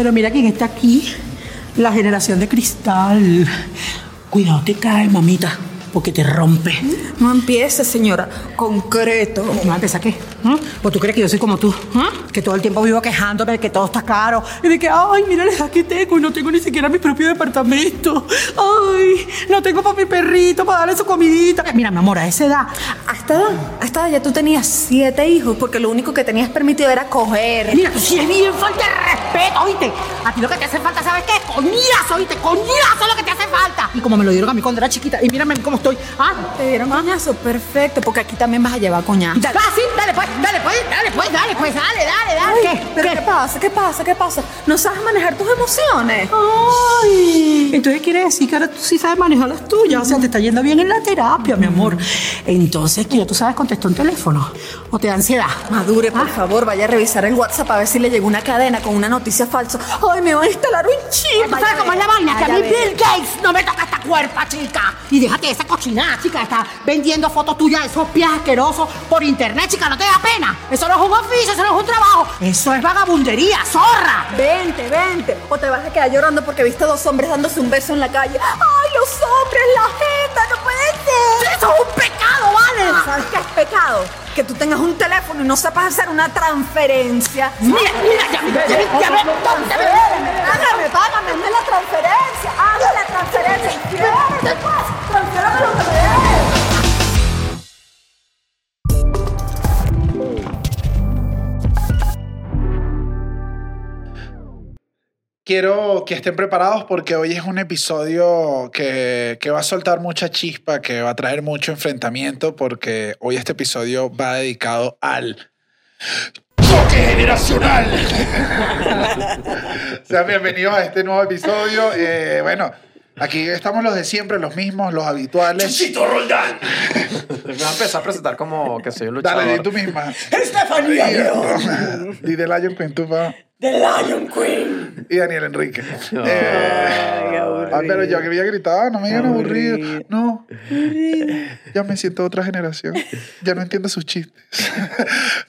Pero mira quién está aquí. La generación de cristal. Cuidado, te cae, mamita, porque te rompe. No empieces, señora. Concreto. ¿No empieza qué? ¿Mm? ¿O tú crees que yo soy como tú? ¿Mm? Que todo el tiempo vivo quejándome de que todo está caro. Y de que, ay, mira edad que tengo y no tengo ni siquiera mi propio departamento. Ay, no tengo para mi perrito, para darle su comidita. Mira, mi amor, a esa edad. Hasta, hasta ya tú tenías siete hijos porque lo único que tenías permitido era coger. Mira, tú sí es bien falta de respeto, ¿oíste? A ti lo que te hace falta, ¿sabes qué? Coñazo, ¿oíste? Coñazo lo que te hace falta. Y como me lo dieron a mí cuando era chiquita, y mírame cómo estoy. Ah, Te dieron coñazo, perfecto, porque aquí también vas a llevar coñazo. dale, ah, sí, dale pues, dale pues, dale pues, dale pues, dale, dale, dale. Ay, ¿Qué? ¿Pero ¿Qué? qué pasa? ¿Qué pasa? ¿Qué pasa? ¿No sabes manejar tus emociones? Ay, entonces quiere decir que ahora tú sí sabes manejar las tuyas, o sea, te está yendo bien en la terapia, mi amor. Entonces, ¿qué? ¿Tú sabes contestar un teléfono? ¿O te da ansiedad? Madure, por favor, vaya a revisar el WhatsApp a ver si le llegó una cadena con una noticia falsa. Ay, me van a instalar un chip. ¿Tú sabes cómo es la vaina? Que a mí Bill Gates no me toca esta cuerpa, chica. Y déjate esa cochinada, chica. Está vendiendo fotos tuyas de esos pies asquerosos por internet, chica. ¿No te da pena? Eso no es un oficio, eso no es un trabajo. Eso es vagabundería, zorra. Vente, vente. O te vas a quedar llorando porque viste dos hombres dándose un beso en la calle. ¡Ay, los hombres, la gente! Eso es un pecado, ¿vale? ¿Sabes qué es pecado? Que tú tengas un teléfono y no sepas hacer una transferencia. Mira, mira, ya, ya, ya, ya, ve, ¿dónde ve? Págame, págame, hazme la transferencia. Hazme la transferencia. ¿Qué pasa? Transfiérame lo que me Quiero que estén preparados porque hoy es un episodio que, que va a soltar mucha chispa, que va a traer mucho enfrentamiento, porque hoy este episodio va dedicado al choque generacional. Sean bienvenidos a este nuevo episodio. Eh, bueno, aquí estamos los de siempre, los mismos, los habituales. Chito Roldán. Me va a empezar a presentar como que soy un luchador. Dale, di tú misma. Estefanía. Di de Lion Queen, tú, pa. The Lion Queen. Y Daniel Enrique. Eh, ah, pero yo que había gritado, no me digan aburrido. No. Ya me siento otra generación. Ya no entiendo sus chistes.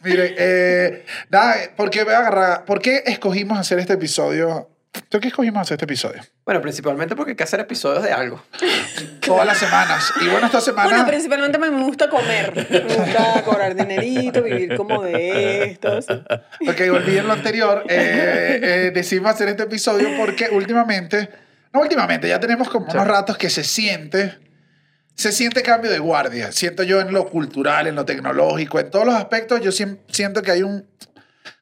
Miren, eh, nada, ¿por qué, voy a agarrar- ¿por qué escogimos hacer este episodio? ¿Por qué escogimos hacer este episodio? Bueno, principalmente porque hay que hacer episodios de algo. Todas las semanas. Y bueno, esta semana... Bueno, principalmente me gusta comer. Me gusta cobrar dinerito, vivir como de estos. Ok, olviden lo anterior. Eh, eh, decidimos hacer este episodio porque últimamente, no últimamente, ya tenemos como unos ratos que se siente, se siente cambio de guardia. Siento yo en lo cultural, en lo tecnológico, en todos los aspectos, yo siento que hay un,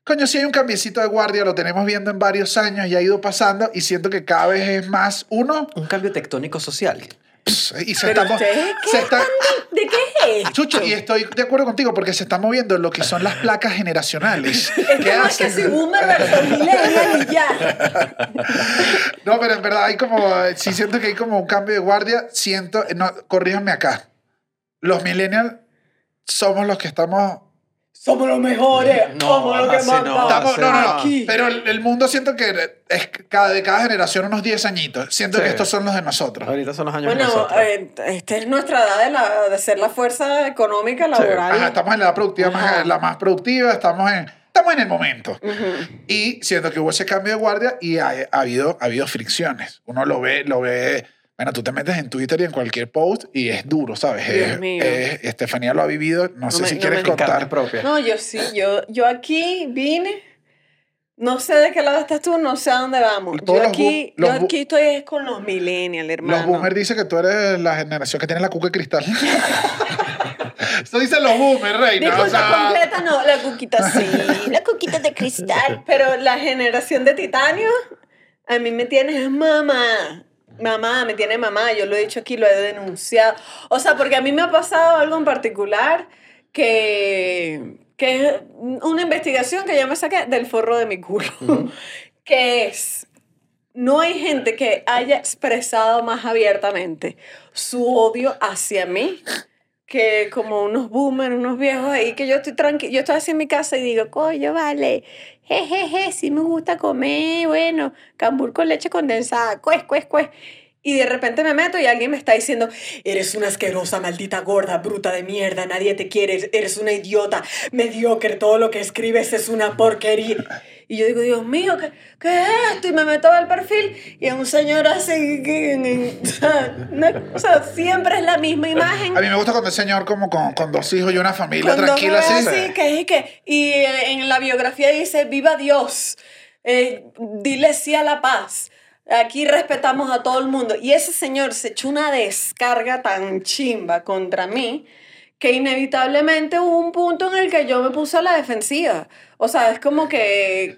coño, sí hay un cambiecito de guardia, lo tenemos viendo en varios años y ha ido pasando y siento que cada vez es más uno Un cambio tectónico social. pss, y se Pero ustedes, ¿qué se está, ¿De qué es esto? Chucho, y estoy de acuerdo contigo porque se está moviendo lo que son las placas generacionales. Es ¿Qué hacen? que si boomer y ya. No, pero en verdad hay como, sí siento que hay como un cambio de guardia, siento, no, corríjanme acá, los millennials somos los que estamos, Somos los mejores. No, somos los que más no. estamos- no, no, no, Aquí. pero el, el mundo siento que es cada, de cada generación unos 10 añitos, siento Sí. que estos son los de nosotros. Ahorita son los años de Bueno, nosotros. eh, esta es nuestra edad de, la, de ser la fuerza económica laboral. Ajá, estamos en la edad productiva, más, la más productiva, estamos en, estamos en el momento. Y siento que hubo ese cambio de guardia y ha, ha habido, ha habido fricciones. Uno lo ve, lo ve. Bueno, tú te metes en Twitter y en cualquier post y es duro, ¿sabes? Dios Es- mío. es- Estefanía lo ha vivido. No, sé me- si no quieres contar. propia. No, yo sí, yo, yo aquí vine. No sé de qué lado estás tú, no sé a dónde vamos. Todos Yo aquí, yo aquí estoy es con los millennials, hermano. Los boomers dicen que tú eres la generación que tiene la cuca de cristal. Eso dicen los boomers, reina. Disculpa o sea, completa, no, la cuquita sí, la cuquita de cristal. Pero la generación de titanio, a mí me tienes mamá. Mamá, me tiene mamá, yo lo he dicho aquí, lo he denunciado. O sea, porque a mí me ha pasado algo en particular que, que es una investigación que yo me saqué del forro de mi culo, que es, no hay gente que haya expresado más abiertamente su odio hacia mí que como unos boomers, unos viejos ahí, que yo estoy tranquila, yo estoy así en mi casa y digo, coño, vale, jejeje, sí me gusta comer, bueno, cambur con leche condensada, cues, cues, cues. Y de repente me meto y alguien me está diciendo, eres una asquerosa, maldita, gorda, bruta de mierda, nadie te quiere, eres una idiota, mediocre, todo lo que escribes es una porquería. Y yo digo, Dios mío, ¿qué, qué es esto? Y me meto al perfil y es un señor así, o sea, siempre es la misma imagen. A mí me gusta cuando el señor como con, con dos hijos y una familia Cuando tranquila ve así. así, que, que, y eh, en la biografía dice, viva Dios, eh, dile sí a la paz. Aquí respetamos a todo el mundo. Y ese señor se echó una descarga tan chimba contra mí que inevitablemente hubo un punto en el que yo me puse a la defensiva. O sea, es como que...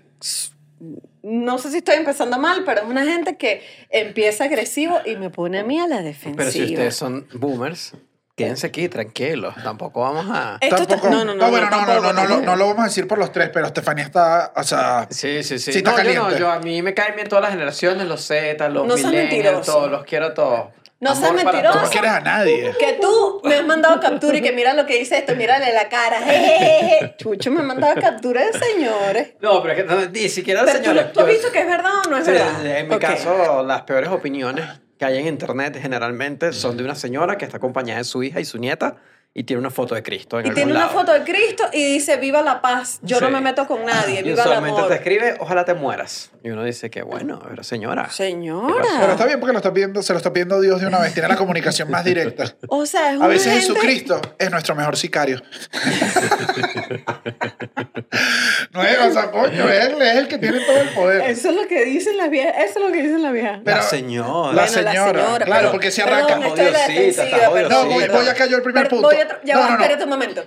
No sé si estoy empezando mal, pero es una gente que empieza agresivo y me pone a mí a la defensiva. Pero si ustedes son boomers, quédense aquí tranquilos. Tampoco vamos a... Esto está- Tampoco, no, no, no, bueno, no, no, no, no, tampoco. no lo vamos a decir por los tres, pero Estefanía está, o sea, Sí, sí, sí. Sí, está no, yo no, caliente. yo a mí me caen bien todas las generaciones, los Z, los No millennials, todos, los quiero a todos. No seas mentiroso. no quieres a nadie. Que tú me has mandado captura y que mira lo que dice esto, mírale la cara. jejeje. Chucho me ha mandado captura de señores. No, pero es que no, ni siquiera tú, señores. lo- ¿tú has visto que es verdad o no es Sí, verdad? en mi Ok. caso, las peores opiniones que hay en internet generalmente son de una señora que está acompañada de su hija y su nieta y tiene una foto de Cristo en Y algún tiene una lado. foto de Cristo y dice, viva la paz, yo no me meto con nadie, Y viva el usualmente amor. te escribe, ojalá te mueras. Y uno dice que bueno, pero señora. Señora. Pero está bien porque lo está pidiendo, se lo está pidiendo Dios de una vez. Tiene la comunicación más directa. O sea, es A veces gente- Jesucristo es nuestro mejor sicario. no es, o sea, coño, él es el que tiene todo el poder. Eso es lo que dicen las viejas, eso es lo que dicen las viejas. Pero- la señora. La Bueno, la señora, claro, pero- porque si Perdón, arranca. estoy la defensiva, No, voy, voy acá yo el primer Pero punto. Voy a tra- ya no, va, no, no. espérate un momento.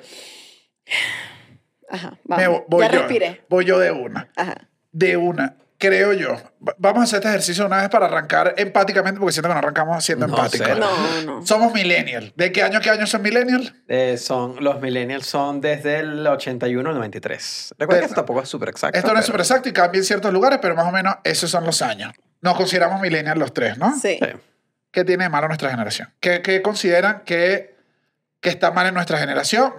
Ajá, Me vamos. voy ya yo. respiré. Voy yo de una. Ajá. De una. Creo yo. Va- Vamos a hacer este ejercicio una vez para arrancar empáticamente, porque siento que no arrancamos siendo No empáticos. sé. No, no. Somos millennials. ¿De qué año qué año son millennials? Eh, son, los millennials son desde el 81 al 93. Recuerda que Pero- esto tampoco es súper exacto. Esto no es pero- súper exacto y cambia en ciertos lugares, pero más o menos esos son los años. Nos consideramos millennials los tres, ¿no? Sí. Sí. ¿Qué tiene de malo nuestra generación? ¿Qué, qué consideran que, que está mal en nuestra generación?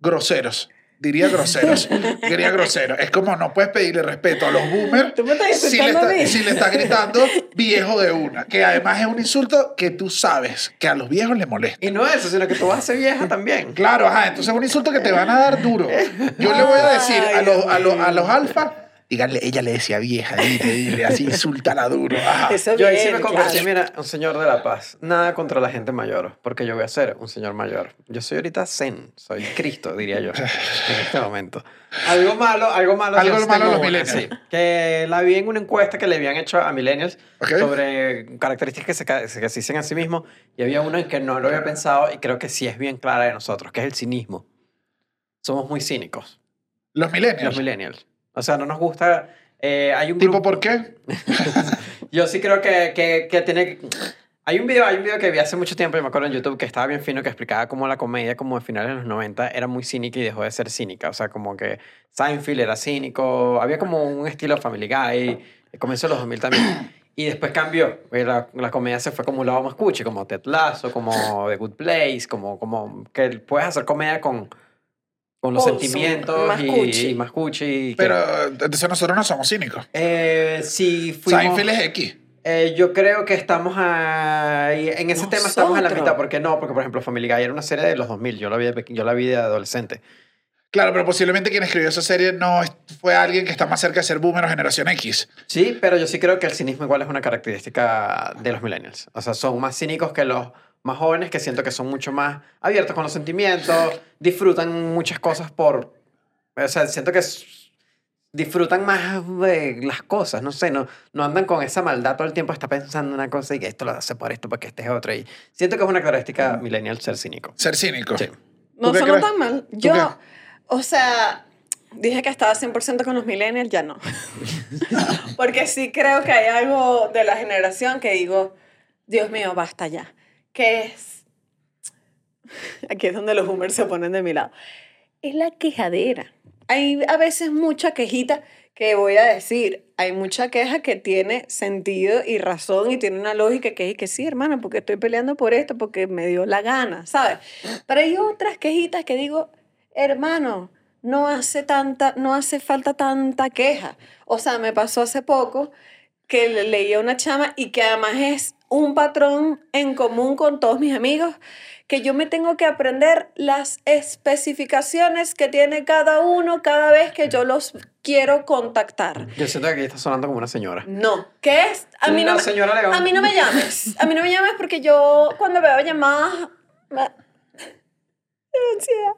Groseros. Diría groseros. Diría groseros. Es como no puedes pedirle respeto a los boomers Tú me estás si le, insultando a está- mí. si le estás gritando viejo de una. Que además es un insulto que tú sabes que a los viejos les molesta. Y no eso, sino que tú vas a ser vieja también. Claro, ajá. Entonces es un insulto que te van a dar duro. Yo le voy a decir a los, a los, a los alfa, díganle, ella le decía vieja, dile, dile, así insultala duro. Ajá. Eso Yo ahí sí me convertí, claro. mira, un señor de la paz. Nada contra la gente mayor, porque yo voy a ser un señor mayor. Yo soy ahorita zen, soy Cristo, diría yo, en este momento. Algo malo, algo malo. Algo yo malo los una, millennials. sí, que la vi en una encuesta que le habían hecho a millennials Ok. sobre características que se, que se dicen a sí mismos, y había una en que no lo había pensado y creo que sí es bien clara de nosotros, que es el cinismo. Somos muy cínicos, Los los millennials. O sea, no nos gusta... eh, hay un ¿Tipo grupo- por qué? yo sí creo que, que, que tiene... Hay un, video, hay un video que vi hace mucho tiempo, yo me acuerdo en YouTube, que estaba bien fino, que explicaba cómo la comedia, como de finales de los 90, era muy cínica y dejó de ser cínica. O sea, como que Seinfeld era cínico, había como un estilo Family Guy, comenzó en los 2000 también. Y después cambió. La, la comedia se fue como un lado más cuchi, como Ted Lasso, como The Good Place, como, como que puedes hacer comedia con, con los Wholesome, sentimientos más y, cuchi. y más cuchi. y que- Pero entonces nosotros no somos cínicos. Eh, sí, fuimos... Seinfeld es X. Eh, yo creo que estamos ahí, en ese tema estamos en la Nosotros. mitad, porque no, porque por ejemplo Family Guy era una serie de los 2000, yo la vi de, peque- yo la vi de adolescente. Claro, pero posiblemente quien escribió esa serie no es- fue alguien que está más cerca de ser boomer o generación X. Sí, pero yo sí creo que el cinismo igual es una característica de los millennials. O sea, son más cínicos que los más jóvenes que siento que son mucho más abiertos con los sentimientos, disfrutan muchas cosas por... O sea, siento que disfrutan más de las cosas, no sé, no, no andan con esa maldad todo el tiempo, está pensando una cosa y que esto lo hace por esto, porque este es otro. Y siento que es una característica millennial ser cínico. Ser cínico. Sí. No ¿Tú qué sonó tan mal. ¿Tú Yo, qué? o sea, dije que estaba 100% con los millennials, ya no. Porque sí creo que hay algo de la generación que digo, Dios mío, basta ya. Que es, aquí es donde los boomers se ponen de mi lado, es la quejadera. Hay a veces mucha quejita que voy a decir, hay mucha queja que tiene sentido y razón y tiene una lógica que es que sí, hermano, porque estoy peleando por esto, porque me dio la gana, ¿sabes? Pero hay otras quejitas que digo, hermano, no hace tanta, no hace falta tanta queja. O sea, me pasó hace poco que le- leía una chama y que además es un patrón en común con todos mis amigos, que yo me tengo que aprender las especificaciones que tiene cada uno cada vez que yo los quiero contactar. Yo siento que aquí está sonando como una señora. No, ¿qué es? A mí, no me, a mí no me llames. A mí no me llames porque yo cuando veo llamadas... Me, me da ansiedad.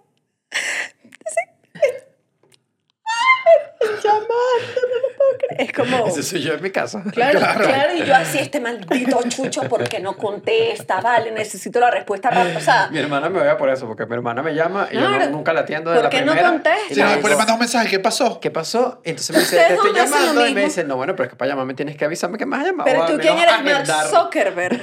Llamando, no lo puedo creer. Es como... Ese soy yo en mi casa. Claro, Claro. claro, y yo así, este maldito chucho, ¿por qué no contesta? Vale, necesito la respuesta rápida. O sea, Mi hermana me odia por eso, porque mi hermana me llama y yo no- nunca la atiendo de ¿Por la qué no primera. Y Si no, le después le digo, mandas un mensaje, ¿qué pasó? ¿Qué pasó? Entonces me dice, te estoy llamando. Y me mismo. dice, no, bueno, pero es que para llamarme tienes que avisarme que me has llamado. pero tú quién eres, Mark. Zuckerberg.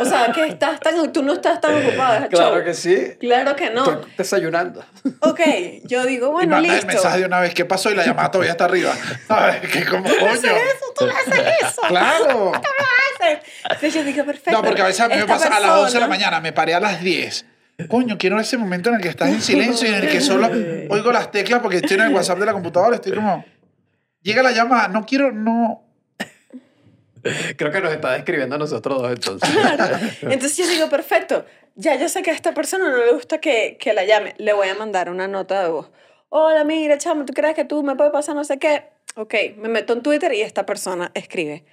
O sea, que estás tan, tú no estás tan ocupado. es Claro que sí. Claro que no. Estoy desayunando. Ok, yo digo, y bueno, mandas el listo. mensaje de una vez, ¿qué pasó? Y la llamada todavía está arriba. ¿Sabes? Que como, coño. Eso, tú no haces eso. Claro. haces. Entonces yo digo, perfecto. No, porque a veces a mí me pasa a las 11 de la persona- mañana, me paré a las 10. Coño, quiero ese momento en el que estás en silencio y en el que solo oigo las teclas porque estoy en el WhatsApp de la computadora. Estoy como. Llega la llamada, no quiero, no. Creo que nos está describiendo a nosotros dos entonces. Entonces yo digo, perfecto, ya yo sé que a esta persona no le gusta que, que la llame. Le voy a mandar una nota de voz. Hola, mira, chamo, ¿tú crees que tú me puede pasar no sé qué? Ok, me meto en Twitter y esta persona escribe.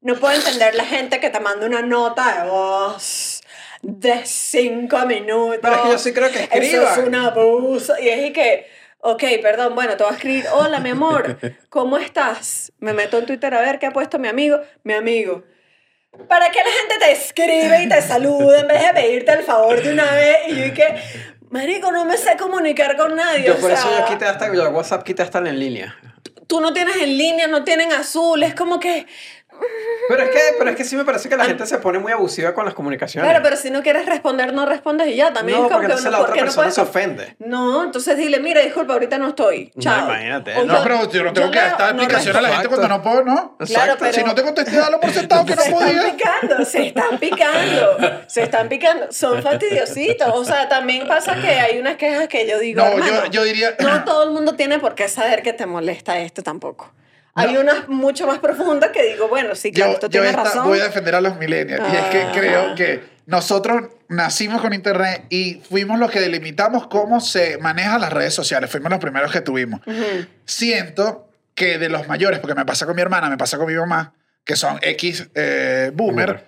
No puedo entender la gente que te manda una nota de voz de cinco minutos. Pero es que yo sí creo que Eso escriban. es un abuso. Y es y que, ok, perdón, bueno, te voy a escribir, hola, mi amor, ¿cómo estás? Me meto en Twitter a ver qué ha puesto mi amigo. Mi amigo. ¿Para qué la gente te escribe y te saluda en vez de pedirte el favor de una vez? Y yo y que, marico, no me sé comunicar con nadie. Yo o por eso sea, yo quité hasta, yo WhatsApp quité hasta en línea. Tú no tienes en línea, no tienen azul, es como que... Pero es que, pero es que sí me parece que la gente se pone muy abusiva con las comunicaciones. Claro, pero si no quieres responder, no respondes y ya. También no, es como porque que entonces uno, la ¿por otra no persona se ofende. No, entonces dile, mira, disculpa, ahorita no estoy. No, Chao. imagínate, O no, pero yo no tengo yo que dar esta no explicación a la gente cuando no puedo, ¿no? Claro, Exacto. pero- Si no te contesté, dalo por sentado que no se están podía. picando, se están picando, se están picando, son fastidiositos. O sea, también pasa que hay unas quejas que yo digo, No, yo- yo diría- no todo el mundo tiene por qué saber que te molesta esto tampoco. Hay unas mucho más profundas que digo, bueno, sí, claro, Yo, esto yo tiene esta- razón. voy a defender a los millennials. Y es que Ah. creo que nosotros nacimos con internet y fuimos los que delimitamos cómo se manejan las redes sociales. Fuimos los primeros que tuvimos. Siento que de los mayores, porque me pasa con mi hermana, me pasa con mi mamá, que son X eh, boomer, Boomer.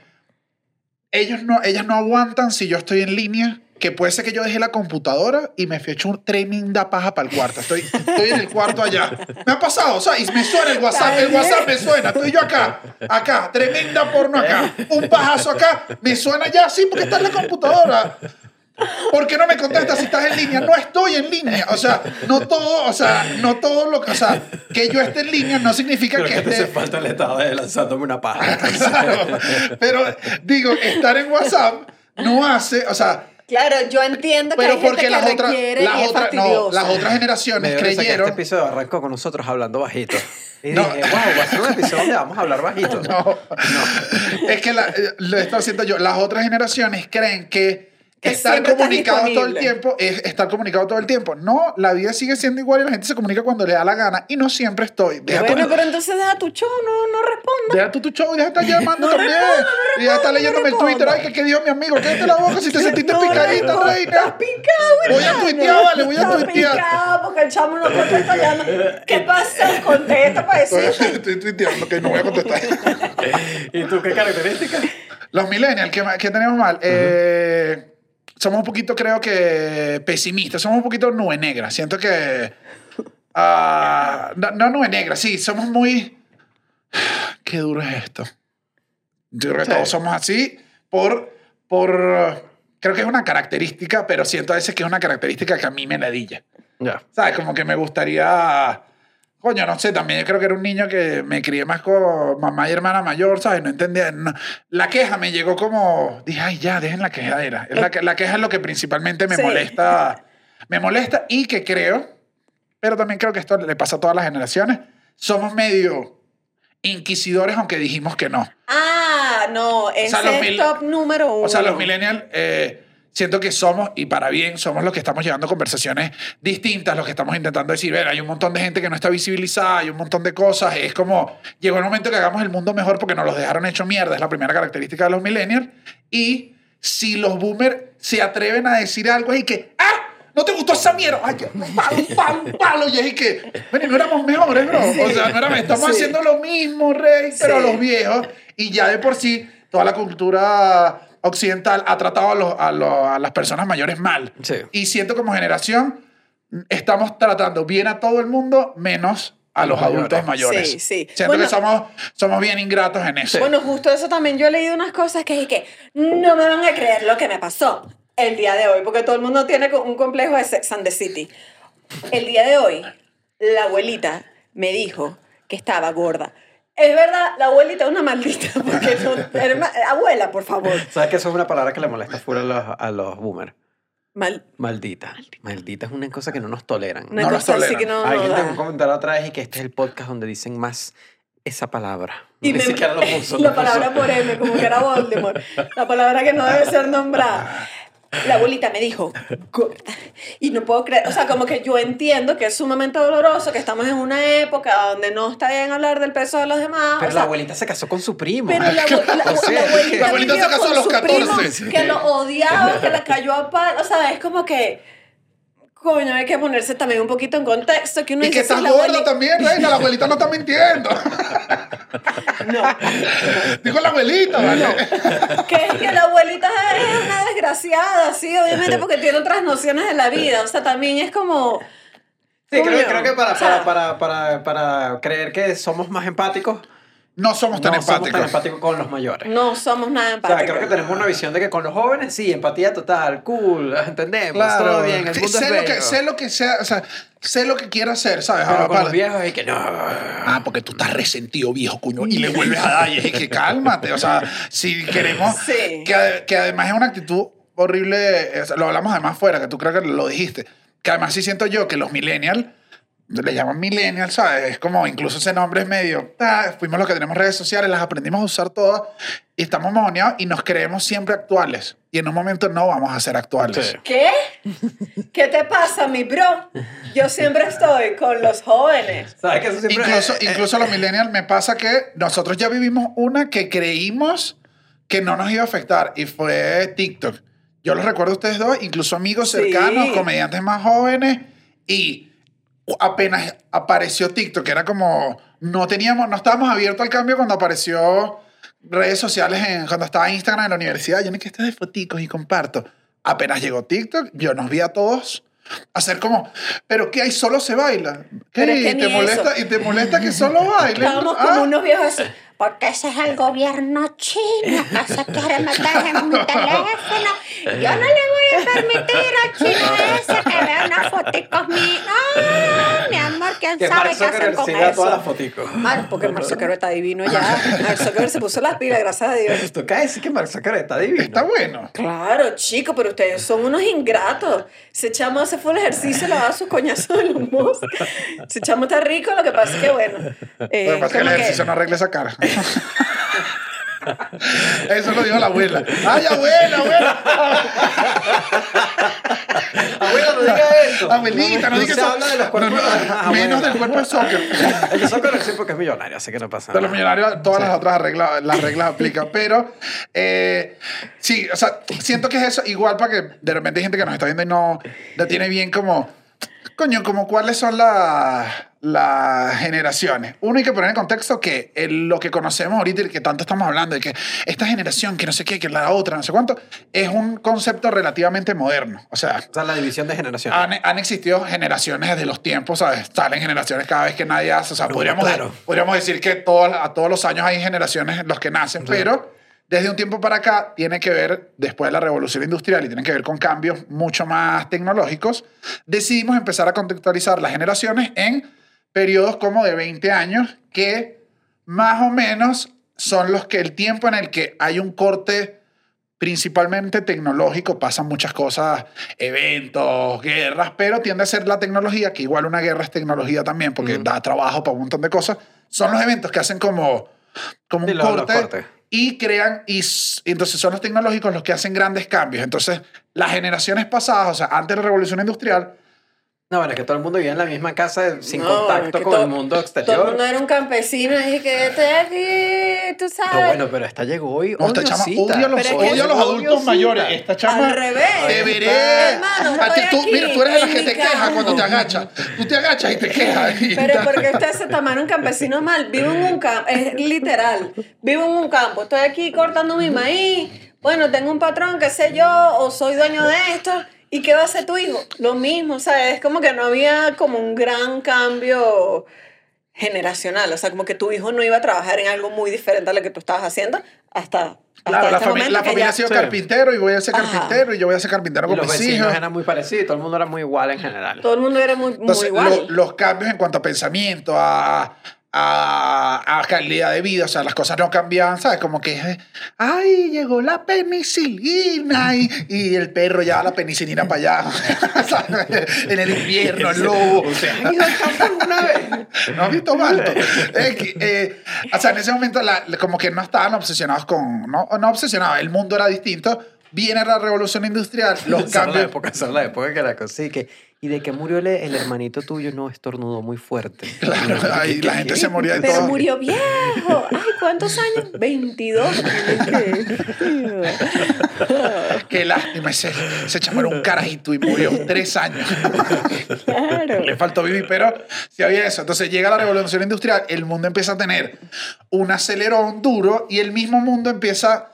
ellos no, ellas no aguantan si yo estoy en línea. Que puede ser que yo dejé la computadora y me fui hecho un tremenda paja para el cuarto. Estoy, estoy en el cuarto allá. Me ha pasado, o sea, y me suena el WhatsApp. El WhatsApp me suena. Estoy yo acá, acá, tremenda porno acá. Un pajazo acá. Me suena ya, sí, porque está en la computadora. ¿Por qué no me contestas si estás en línea? No estoy en línea. O sea, no todo, o sea, no todo lo que, o sea, que yo esté en línea no significa Creo que que te hace esté. falta el estado de lanzándome una paja. Claro. Pero digo, estar en WhatsApp no hace, o sea, Claro, yo entiendo que pero hay gente porque que las otras, requiere las y es otras, no, las otras Me generaciones risa que creyeron. este episodio arrancó con nosotros hablando bajito. Y No. dije, wow, va a ser un episodio donde vamos a hablar bajito. No, es que la- eh, lo estoy haciendo yo. Las otras generaciones creen que Que estar comunicado todo el tiempo es estar comunicado todo el tiempo. No, la vida sigue siendo igual y la gente se comunica cuando le da la gana y no siempre estoy. Deja, Bueno, tu, pero entonces deja tu show, no, no responda. deja tú tu show y deja de estar llamando No también. respondo, no y deja de estar leyéndome no el Twitter. Ay, que, que dijo mi amigo, cállate la boca si te sentiste No picadita, respondo. Estás reina. picado, Voy a tuitear, vale, voy a Estás tuitear. picado porque el chamo no contesta llama. ¿Qué pasa? Contesta para Estoy, decirte. estoy tuiteando que no voy a contestar. ¿Y tú qué características? Los millennials, ¿qué, qué tenemos mal? Eh, somos un poquito, creo que, pesimistas. Somos un poquito nube negra. Siento que... ah, no, no nube negra, sí. Somos muy... Qué duro es esto. Yo creo que Sí. todos somos así por... por creo que es una característica, pero siento a veces que es una característica que a mí me ladilla. Ya. ¿Sabes? Como que me gustaría. Coño, no sé, también yo creo que era un niño que me crié más con mamá y hermana mayor, ¿sabes? No entendía. no- La queja me llegó como. Dije, ay, ya, dejen la quejadera. Es la, la queja es lo que principalmente me Sí. molesta. Me molesta y que creo, pero también creo que esto le pasa a todas las generaciones. Somos medio inquisidores, aunque dijimos que no. Ah, no, ese sea, los es mil- top número uno. O sea, los millennials, eh, siento que somos, y para bien, somos los que estamos llevando conversaciones distintas, los que estamos intentando decir, ver, hay un montón de gente que no está visibilizada, hay un montón de cosas, es como, llegó el momento que hagamos el mundo mejor porque nos los dejaron hecho mierda, es la primera característica de los millennials, y si los boomers se atreven a decir algo y que, ¡ah! ¿No te gustó esa mierda? Ay, un palo, un palo, un palo. Y es que, bueno, no éramos mejores, bro. O sea, no éramos, estamos Sí. haciendo lo mismo, rey, pero Sí. los viejos. Y ya de por sí, toda la cultura occidental ha tratado a, los- a, los- a las personas mayores mal. Sí. Y siento como generación, estamos tratando bien a todo el mundo, menos a los Mayores. adultos mayores. Sí, sí. Siento Bueno. que somos, somos bien ingratos en eso. Bueno, justo eso también yo he leído unas cosas que es que no me van a creer lo que me pasó el día de hoy, porque todo el mundo tiene un complejo de Sex and the City. El día de hoy, la abuelita me dijo que estaba gorda. Es verdad, la abuelita es una maldita, porque no, herma- abuela, por favor. ¿Sabes que eso es una palabra que le molesta full a los, a los boomers? Mal, Maldita. Maldita es una cosa que no nos toleran. una No los cosa así toleran. que no, Alguien dejó un comentario otra vez y que este es el podcast donde dicen más esa palabra. Y Ni me- siquiera lo puso. la palabra por M, como que era Voldemort. La palabra que no debe ser nombrada. La abuelita me dijo, gorda. Y no puedo creer, o sea, como que yo entiendo que es sumamente doloroso, que estamos en una época donde no está bien hablar del peso de los demás. Pero o la sea, abuelita se casó con su primo. pero la, la- O sea, la abuelita, la abuelita se casó con a los su 14. primo, que lo odiaba, que la cayó a palo. O sea, es como que, coño, hay que ponerse también un poquito en contexto. Que uno y que dice, estás "Si la gorda abuelita-". también, reina. La abuelita no está mintiendo. No. Dijo la abuelita, ¿vale? que es que la abuelita es una desgraciada, sí, obviamente porque tiene otras nociones de la vida. O sea, también es como. Sí, creo, creo que para, o sea, para, para, para, para creer que somos más empáticos, No somos tan no somos tan empáticos. empáticos con los mayores. No somos nada O sea, empáticos. creo que tenemos una visión de que con los jóvenes sí, empatía total, cool, entendemos, todo bien, el Sí, mundo sé es lo bello. que sé lo que sea, o sea, sé lo que quiera hacer, ¿sabes? Pero Ah, con para- los viejos es que no. Ah, porque tú estás resentido, viejo cuño, y le vuelves a dar. Y es que cálmate. O sea, si queremos. Sí. Que, que además es una actitud horrible. o sea, Lo hablamos además fuera, que tú creo que lo dijiste. Que además sí siento yo que los millennials. Le llaman millennials, ¿sabes? Es como incluso ese nombre es medio. ah, fuimos los que tenemos redes sociales, las aprendimos a usar todas y estamos mojoneados y nos creemos siempre actuales. Y en un momento no vamos a ser actuales. Sí. ¿Qué? ¿Qué te pasa, mi bro? Yo siempre estoy con los jóvenes. ¿Sabes que eso siempre Incluso, eh, eh, incluso a los millennials me pasa que nosotros ya vivimos una que creímos que no nos iba a afectar y fue TikTok. Yo los recuerdo a ustedes dos, incluso amigos Sí. cercanos, comediantes más jóvenes y apenas apareció TikTok, que era como no teníamos, no estábamos abiertos al cambio cuando apareció redes sociales en, cuando estaba Instagram en la universidad. Yo ni que esté de foticos y comparto. Apenas llegó TikTok, yo nos vi a todos hacer como, pero ¿qué hay? Solo se baila. ¿Qué? Pero es que ¿Y, te molesta, eso. ¿Y te molesta que solo bailen? Estábamos Ah, como unos viejos así. Porque ese es el gobierno chino que se quiere meter en mi teléfono. Yo no le voy permitir al chino ese que vea unas foticos mías. Ah, mi amor, ¿quién que sabe qué hacer con siga todas las eso? foticos. Mal, porque Mark Zuckerberg está divino ya. Mark Zuckerberg se puso las pilas, gracias a Dios. Esto cae decir que Mark Zuckerberg está divino. Está bueno. Claro, chico, pero ustedes son unos ingratos. Ese chamo hace full ejercicio, le daba sus coñazos de los moscas. Ese chamo está rico, lo que pasa es que, bueno. eh, Lo que pasa es que el ejercicio no arregla esa cara. Eso lo dijo la abuela. ¡Ay, abuela, abuela! Abuela, no diga eso. Abuelita, no, No digas se eso. habla de los cuerpos menos del cuerpo de soccer. El de Zuckerberg sí porque es millonario, así que no pasa De los nada. millonarios, todas las otras reglas, las reglas aplican. Pero eh, sí, o sea, siento que es eso. Igual para que de repente hay gente que nos está viendo y no la tiene bien como. Coño, como cuáles son las las generaciones. Uno hay que poner en contexto que el- lo que conocemos ahorita y que tanto estamos hablando de que esta generación, que no sé qué, que la otra, no sé cuánto, es un concepto relativamente moderno. O sea, O sea, la división de generaciones. han, han existido generaciones desde los tiempos, ¿sabes? Salen generaciones cada vez que nadie hace. O sea, podríamos, claro. podríamos decir que a todos los años hay generaciones en los que nacen, pero desde un tiempo para acá tiene que ver, después de la revolución industrial y tiene que ver con cambios mucho más tecnológicos, decidimos empezar a contextualizar las generaciones en periodos como de 20 años que más o menos son los que el tiempo en el que hay un corte principalmente tecnológico, pasan muchas cosas, eventos, guerras, pero tiende a ser la tecnología, que igual una guerra es tecnología también, porque da trabajo para un montón de cosas, son los eventos que hacen como, como Sí, un corte. Y crean, y entonces son los tecnológicos los que hacen grandes cambios. Entonces, las generaciones pasadas, o sea, antes de la revolución industrial, No, bueno, es que todo el mundo vivía en la misma casa sin No, contacto es que con todo- el mundo Todo exterior. el mundo era un campesino y que estoy aquí, tú sabes. No, bueno, pero esta llegó hoy. no, esta chama odia a los, odia a los adultos mayores. Esta chama Al revés. debería. Hermano, a ti, estoy tú, mira, tú eres de las en que te quejas campo. cuando te agachas. Tú te agachas y te quejas. y Pero porque ustedes se tomaron campesino mal. Vivo en un campo, es literal. Vivo en un campo. Estoy aquí cortando mi maíz. Bueno, tengo un patrón, qué sé yo, o soy dueño de esto. ¿Y qué va a hacer tu hijo? Lo mismo, o sea, es como que no había como un gran cambio generacional. O sea, como que tu hijo no iba a trabajar en algo muy diferente a lo que tú estabas haciendo hasta, hasta Claro, la, este fami- momento la familia ya- ha sido Sí. carpintero y voy a ser Ajá. carpintero y yo voy a ser carpintero Y con los mis vecinos hijos. eran muy parecidos, todo el mundo era muy igual en general. Todo el mundo era muy, muy Entonces, igual. lo- los cambios en cuanto a pensamiento, a, a, a calidad de vida, o sea, las cosas no cambiaban, ¿sabes? Como que, eh, ay, llegó la penicilina y, y el perro ya la penicilina para allá, ¿sabes? En el invierno, el lobo. ¿Han ido al campo alguna vez? ¿No has visto Malto? Eh, eh, o sea, en ese momento la- como que no estaban obsesionados con... No, no obsesionados, el mundo era distinto. Viene la revolución industrial, los era la cambios... época, era la época que la cosa, que ¿Y de que murió el, el hermanito tuyo? No, estornudó muy fuerte. Claro, ahí la gente se moría de Pero todo. murió viejo. Ay, ¿cuántos años? 22. Qué lástima, chamo era un carajito y murió tres años. Claro. Le faltó vivir, pero sí había eso. Entonces llega la revolución industrial, el mundo empieza a tener un acelerón duro y el mismo mundo empieza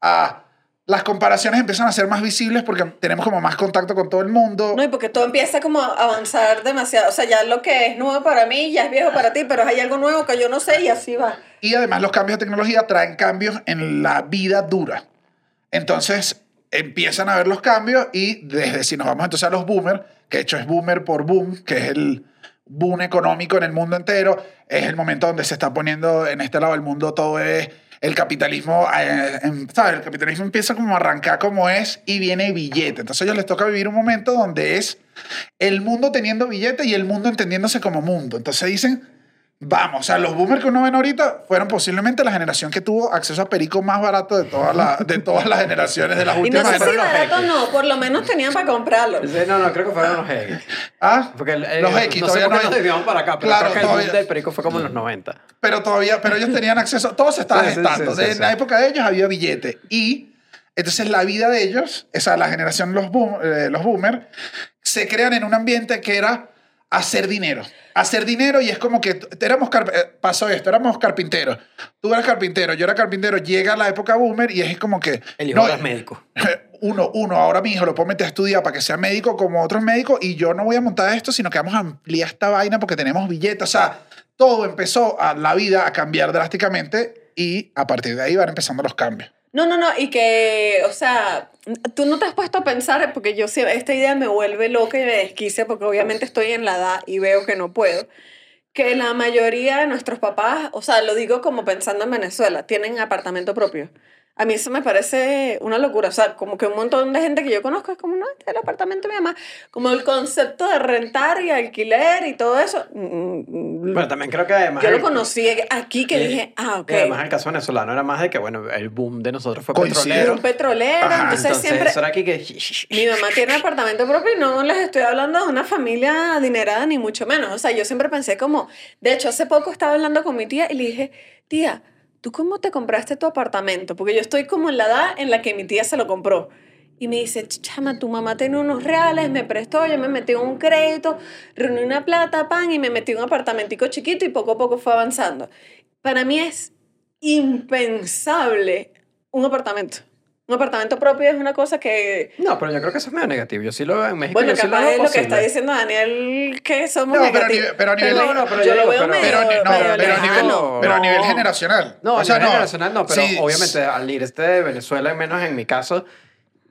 a... Las comparaciones empiezan a ser más visibles porque tenemos como más contacto con todo el mundo. No, y porque todo empieza como a avanzar demasiado. O sea, ya lo que es nuevo para mí ya es viejo para ti, pero hay algo nuevo que yo no sé y así va. Y además los cambios de tecnología traen cambios en la vida dura. Entonces empiezan a ver los cambios y desde si nos vamos entonces a los boomers, que de hecho es boomer por boom, que es el boom económico en el mundo entero, es el momento donde se está poniendo en este lado del mundo todo es el capitalismo, eh, em, ¿sabes? El capitalismo empieza como a arrancar como es y viene billete. Entonces a ellos les toca vivir un momento donde es el mundo teniendo billete y el mundo entendiéndose como mundo. Entonces dicen, vamos, o sea, los boomers que uno ven ahorita fueron posiblemente la generación que tuvo acceso a perico más barato de, toda la, de todas las generaciones de las Y no últimas sé si barato no, por lo menos tenían para comprarlo. Sí, No, no, creo que fueron los X. Ah, Porque el- el- los X no sé todavía por qué no nos desviamos para acá, pero Claro, creo que el todavía- boom del perico fue como en los 90. pero todavía, pero ellos tenían acceso, todo se estaba Sí, sí, gestando. sí, sí, en sí. la época de ellos había billete. Y entonces la vida de ellos, esa la generación los, boom, eh, los boomers, se crean en un ambiente que era hacer dinero. Hacer dinero y es como que éramos eh, pasó esto, éramos carpinteros. Tú eras carpintero, yo era carpintero, llega la época boomer y es como que El hijo no, es médico. uno, uno, ahora mi hijo lo puedo meter a estudiar para que sea médico como otros médicos y yo no voy a montar esto, sino que vamos a ampliar esta vaina porque tenemos billetes. O sea, todo empezó a la vida a cambiar drásticamente y a partir de ahí van empezando los cambios. No, no, no, y que, o sea, tú no te has puesto a pensar, porque yo esta idea me vuelve loca y me desquicia, porque obviamente estoy en la edad y veo que no puedo, que la mayoría de nuestros papás, o sea, lo digo como pensando en Venezuela, tienen apartamento propio. A mí eso me parece una locura, o sea, como que un montón de gente que yo conozco es como, no, este es el apartamento de mi mamá, como el concepto de rentar y alquiler y todo eso. mm, mm, Pero también creo que además... yo lo conocí aquí que y- dije, ah, ok. y además el caso venezolano era más de que, bueno, el boom de nosotros fue Coincide. petrolero. un petrolero, Ajá, entonces, Entonces, siempre... eso era aquí que... Mi mamá tiene apartamento propio y no les estoy hablando de una familia adinerada ni mucho menos. O sea, yo siempre pensé como, de hecho, hace poco estaba hablando con mi tía y le dije, tía, ¿tú cómo te compraste tu apartamento? Porque yo estoy como en la edad en la que mi tía se lo compró. Y me dice, chama, tu mamá tiene unos reales, me prestó, yo me metí en un crédito, reuní una plata, pan, y me metí en un apartamentico chiquito y poco a poco fue avanzando. Para mí es impensable un apartamento. Un apartamento propio es una cosa que No, pero yo creo que eso es medio negativo. Yo sí lo veo en México. bueno, yo sí lo capaz veo es lo que posible. está diciendo Daniel, que somos No, pero a negativos. nivel- pero a nivel- No, no, pero yo yo lo veo pero- medio, Pero, ni- no, medio pero, a nivel, lejano. pero a nivel generacional. No, o a sea, nivel no. generacional no, pero Sí, obviamente al irte de Venezuela, menos en mi caso,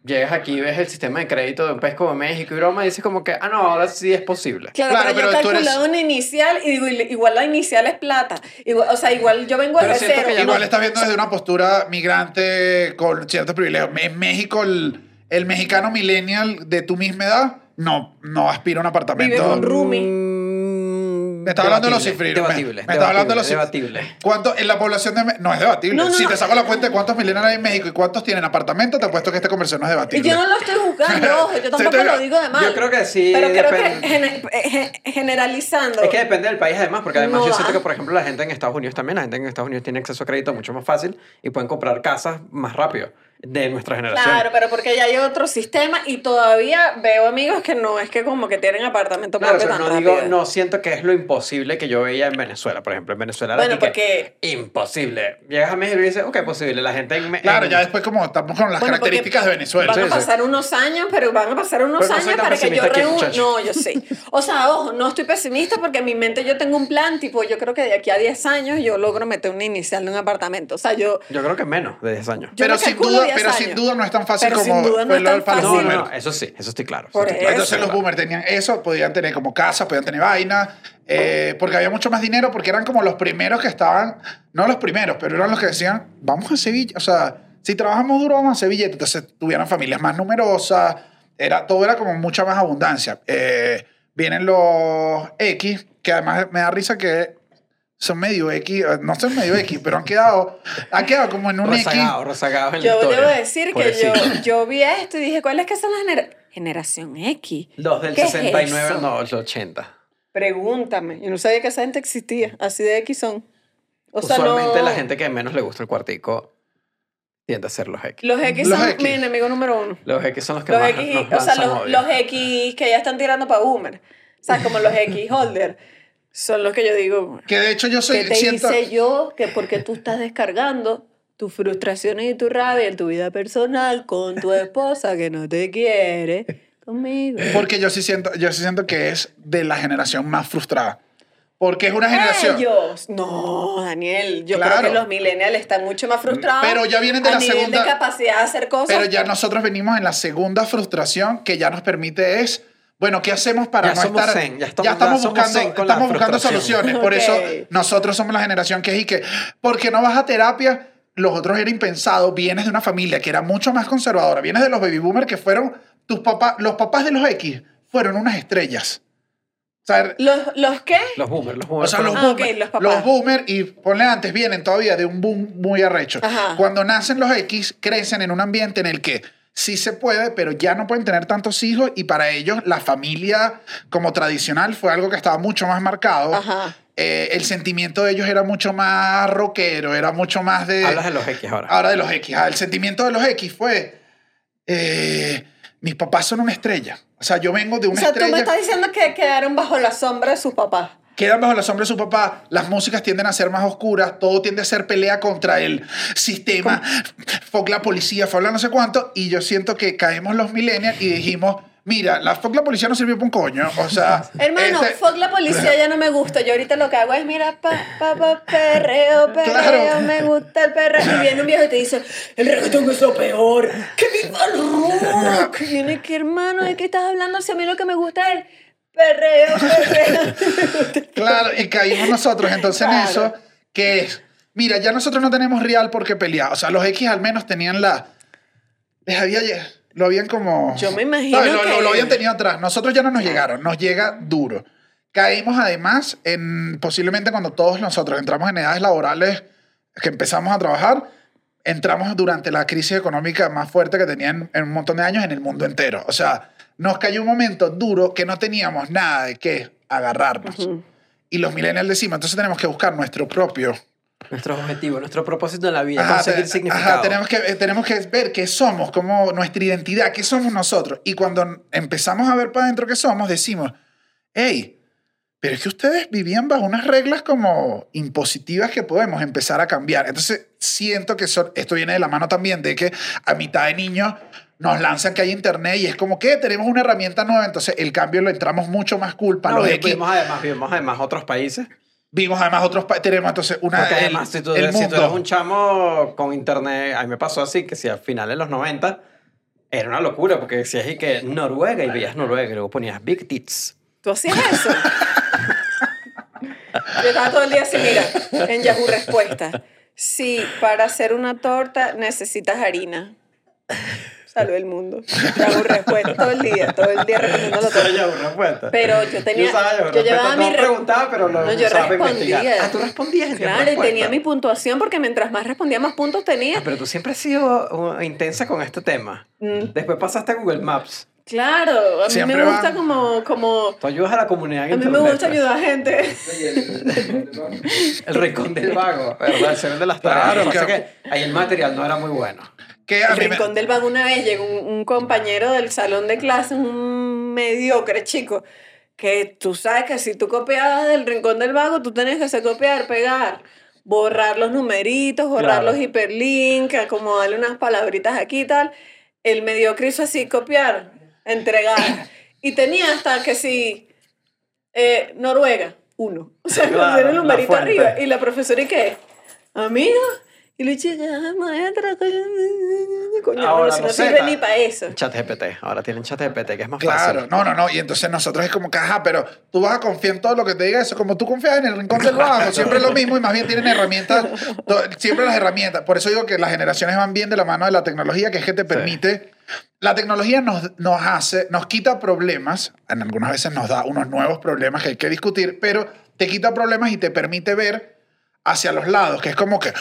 llegas aquí, ves el sistema de crédito de un país como México y broma, y dices como que, ah, no, ahora sí es posible. Claro, Claro, pero, yo pero tú he calculado eres- una inicial y digo, igual la inicial es plata. Igual, o sea, igual yo vengo Pero de cero. que Igual no- estás viendo desde una postura migrante con ciertos privilegios. En México, el, el mexicano millennial de tu misma edad no, no aspira a un apartamento. Vive con roomie. Me está hablando de los cifrinos. Me, Debatible. me está hablando de los debatible. ¿Cuánto en la población de Me- No es debatible. No, no, si no. te saco la cuenta de cuántos millennials hay en México y cuántos tienen apartamento, te apuesto que esta conversación no es Y debatible. yo no lo estoy juzgando, ojo, yo tampoco te- lo digo de mal. Yo creo que sí, Pero creo depende. que eh, ge- generalizando. Es que depende del país además, porque además No yo siento que, por ejemplo, la gente en Estados Unidos también, la gente en Estados Unidos tiene acceso a crédito mucho más fácil y pueden comprar casas más rápido de nuestra generación. Claro, pero porque ya hay otro sistema y todavía veo amigos que no es que como que tienen apartamento Claro, propio tan no digo, no siento que es lo imposible que yo veía en Venezuela. Por ejemplo, en Venezuela era Bueno, que porque- imposible. Llegas a México y dices, ok, posible. La gente en, Claro, en- ya después como estamos con las Bueno, características de Venezuela. Van Sí, a sí. pasar unos años, pero van a pasar unos no años para que yo reúna. No, yo sé. O sea, ojo, no estoy pesimista porque en mi mente yo tengo un plan, tipo, yo creo que de aquí a 10 años yo logro meter una inicial en un apartamento. O sea, yo. Yo creo que menos de 10 años. yo pero sin duda, 10 pero sin duda no es tan fácil Pero como sin duda no fue es lo tan del para los fácil. boomers. no, eso sí, eso estoy claro. eso Por estoy claro. eso. Entonces los boomers tenían eso, podían tener como casa, podían tener vaina, eh, porque había mucho más dinero, porque eran como los primeros que estaban, no los primeros, pero eran los que decían, vamos a Sevilla, o sea, si trabajamos duro vamos a Sevilla, entonces tuvieran familias más numerosas, era, todo era como mucha más abundancia. Eh, vienen los X, que además me da risa que son medio X, eh, no son medio X, pero han quedado, han quedado como en un X. Rezagados, rezagados en la Yo historia. debo decir que yo, Pobrecito. yo vi esto y dije, ¿cuál es que son las genera- generación X? Los del ¿Qué es 69, eso? no, los 80. Pregúntame. Yo no sabía que esa gente existía. Así de X son. O sea, Usualmente no... la gente que menos le gusta el cuartico tiende a ser los X. Los X Los son X. mi enemigo número uno. Los X son los que Los más X, nos o sea, los, los X que ya están tirando para Boomer. O sea, como los X holder. Son los que yo digo, Que de hecho yo soy, que te siento, hice yo que porque tú estás descargando tus frustraciones y tu rabia en tu vida personal con tu esposa que no te quiere conmigo. porque yo sí siento, yo sí siento que es de la generación más frustrada. Porque es una generación... Ellos. No, Daniel. Yo Claro. creo que los millennials están mucho más frustrados. Pero ya vienen de a la nivel segunda- de capacidad de hacer cosas. Pero ya nosotros venimos en la segunda frustración que ya nos permite es, bueno, ¿qué hacemos para Ya no somos estar? zen, ya estamos- ya estamos ya somos buscando, zen con la estamos buscando frustración. soluciones. Por eso nosotros somos la generación que es y que, ¿por qué no vas a terapia? Los otros era impensado. Vienes de una familia que era mucho más conservadora. Vienes de los baby boomers que fueron tus papás, los papás de los X fueron unas estrellas. O sea, ¿Los, ¿Los qué? Los boomers, los o boomers. sea, los, Ah, boomers, los papás. los boomers, y ponle antes, vienen todavía de un boom muy arrecho. Ajá. Cuando nacen los X, crecen en un ambiente en el que sí se puede, pero ya no pueden tener tantos hijos y para ellos la familia como tradicional fue algo que estaba mucho más marcado. Ajá. Eh, el sentimiento de ellos era mucho más rockero, era mucho más de... Hablas de los X ahora. Ahora de los X. Ah, el sentimiento de los X fue... eh, mis papás son una estrella. O sea, yo vengo de O una sea, tú estrella me estás diciendo que quedaron bajo la sombra de sus papás. Quedan bajo la sombra de su papá, las músicas tienden a ser más oscuras, todo tiende a ser pelea contra el sistema, fuck la policía, fuck la no sé cuánto, y yo siento que caemos los millennials y dijimos, mira, la fuck la policía no sirvió para un coño, o sea... Hermano, este- fuck la policía ya no me gusta. Yo ahorita lo que hago es, mira, pa, pa, pa, perreo, perreo, Claro. me gusta el perreo. Y viene un viejo y te dice, el reggaetón es lo peor, que viva el rock. Y viene que, hermano, ¿de qué estás hablando? Si a mí lo que me gusta es el perreo, perreo. Claro, y caímos nosotros entonces en eso, que es, mira, ya nosotros no tenemos real por qué pelear, o sea, los X al menos tenían la... Les había... Lo habían como... Yo me imagino ¿sabes? Lo, lo- que- lo habían tenido atrás. Nosotros ya no nos llegaron, nos llega duro. Caímos además en posiblemente cuando todos nosotros entramos en edades laborales que empezamos a trabajar, entramos durante la crisis económica más fuerte que tenían en un montón de años en el mundo entero. O sea, nos cayó un momento duro que no teníamos nada de qué agarrarnos. Y los millennials decimos, entonces tenemos que buscar nuestro propio Nuestro objetivo, nuestro propósito en la vida, Ajá, conseguir te- significado. ajá, tenemos, que, eh, tenemos que ver qué somos, como nuestra identidad, qué somos nosotros. Y cuando empezamos a ver para adentro qué somos, decimos, hey, pero es que ustedes vivían bajo unas reglas como impositivas que podemos empezar a cambiar. Entonces, siento que eso- esto viene de la mano también de que a mitad de niños nos lanzan que hay internet y es como que tenemos una herramienta nueva, entonces el cambio lo entramos mucho más culpa. No, los vimos además, vimos además otros países. Vimos además otros, pa- tenemos entonces una... Porque el- además, si tú, el si tú mundo. eres un chamo con internet, a mí me pasó así, que si a finales de los 90 era una locura, porque decías y que Noruega y veías Noruega y luego ponías Big Tits. ¿Tú hacías eso? Yo estaba todo el día así, mira, en Yahoo Respuesta. Sí, para hacer una torta necesitas harina. Salve el mundo. Yahoo respuesta todo el día, todo el día respondiéndolo todo. Yo, respuesta. Pero yo tenía. usaba Yahoo yo llevaba respuesta, mi. no re- preguntaba, pero lo No, yo respondía. Ah, tú respondías Claro, y respuesta. tenía mi puntuación porque mientras más respondía, más puntos tenía. Ah, pero tú siempre has sido uh, intensa con este tema. Mm. Después pasaste a Google Maps. Claro, a mí Siempre me gusta como. como Tú ayudas a la comunidad en a mí me gusta ayudar a gente. El rincón del vago, ¿verdad? El señor de las tareas. Claro, Lo que pasa que- es que ahí el material no era muy bueno. Que a El mí me- rincón del vago una vez llegó un, un compañero del salón de clases, un mediocre chico, que tú sabes que si tú copiabas del rincón del vago, tú tenías que hacer copiar, pegar, borrar los numeritos, borrar Claro. los hiperlinks, acomodarle unas palabritas aquí y tal. El mediocre hizo así, copiar, entregar. Y tenía hasta que si eh, Noruega, uno. O sea, Claro, con el numerito arriba. Y la profesora, ¿y qué? Amigo. Y le dije, "Ah, maestra, coño, Ahora, no no sirve ni para eso. Chat GPT. Ahora tienen chat GPT, que es más Claro, fácil. no, no, no. Y entonces nosotros es como que, ajá, pero tú vas a confiar en todo lo que te diga eso. Como tú confías en el rincón del vago, siempre es lo mismo y más bien tienen herramientas, siempre las herramientas. Por eso digo que las generaciones van bien de la mano de la tecnología, que es que te permite. La tecnología nos, nos hace, nos quita problemas, en algunas veces nos da unos nuevos problemas que hay que discutir, pero te quita problemas y te permite ver hacia los lados, que es como que,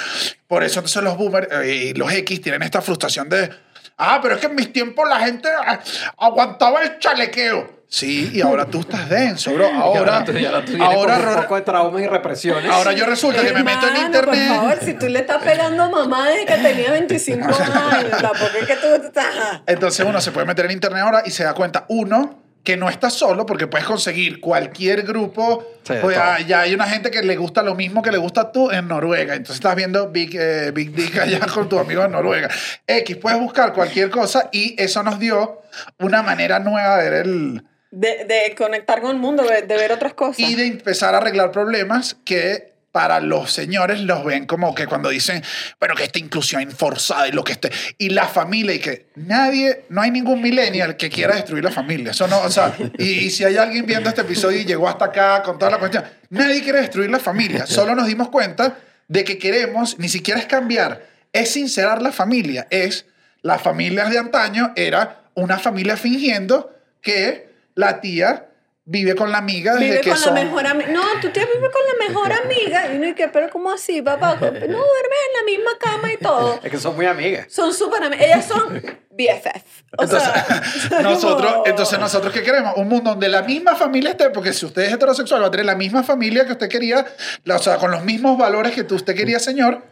por eso entonces los boomers eh, y los X tienen esta frustración de, ah, pero es que en mis tiempos la gente ah, aguantaba el chalequeo. Sí, y ahora tú estás denso, bro. Y Ahora, tú, y ahora tú ahora, con un poco de traumas y represiones. ahora yo resulta que me meto en Hermano, Por internet. favor, si tú le estás pegando a mamá desde que tenía 25 años, tampoco es que tú estás... Entonces uno se puede meter en internet ahora y se da cuenta, uno, que no estás solo porque puedes conseguir cualquier grupo. Sí, pues, ah, ya hay una gente que le gusta lo mismo que le gusta tú en Noruega. Entonces estás viendo Big, eh, Big Dick allá con tu amigo en Noruega. X, puedes buscar cualquier cosa y eso nos dio una manera nueva de ver el... De, de conectar con el mundo, de, de ver otras cosas. y de empezar a arreglar problemas que para los señores los ven como que cuando dicen, bueno, que esta inclusión forzada y lo que esté, y la familia, y que nadie, no hay ningún millennial que quiera destruir la familia. Eso no, o sea, y, y si hay alguien viendo este episodio y llegó hasta acá con toda la cuestión, nadie quiere destruir la familia. Solo nos dimos cuenta de que queremos, ni siquiera es cambiar, es sincerar la familia, es las familias de antaño era una familia fingiendo que la tía vive con la amiga desde Vive que con son... la mejor amiga. No, tu tía vive con la mejor amiga. Y uno dice, pero ¿cómo así, papá? No, duermes en la misma cama y todo. Es que son muy amigas. Son súper amigas. Ellas son BFF. O sea, Entonces, nosotros, como- entonces, ¿nosotros qué queremos? Un mundo donde la misma familia esté, porque si usted es heterosexual, va a tener la misma familia que usted quería, la- o sea, con los mismos valores que tú- usted quería, señor,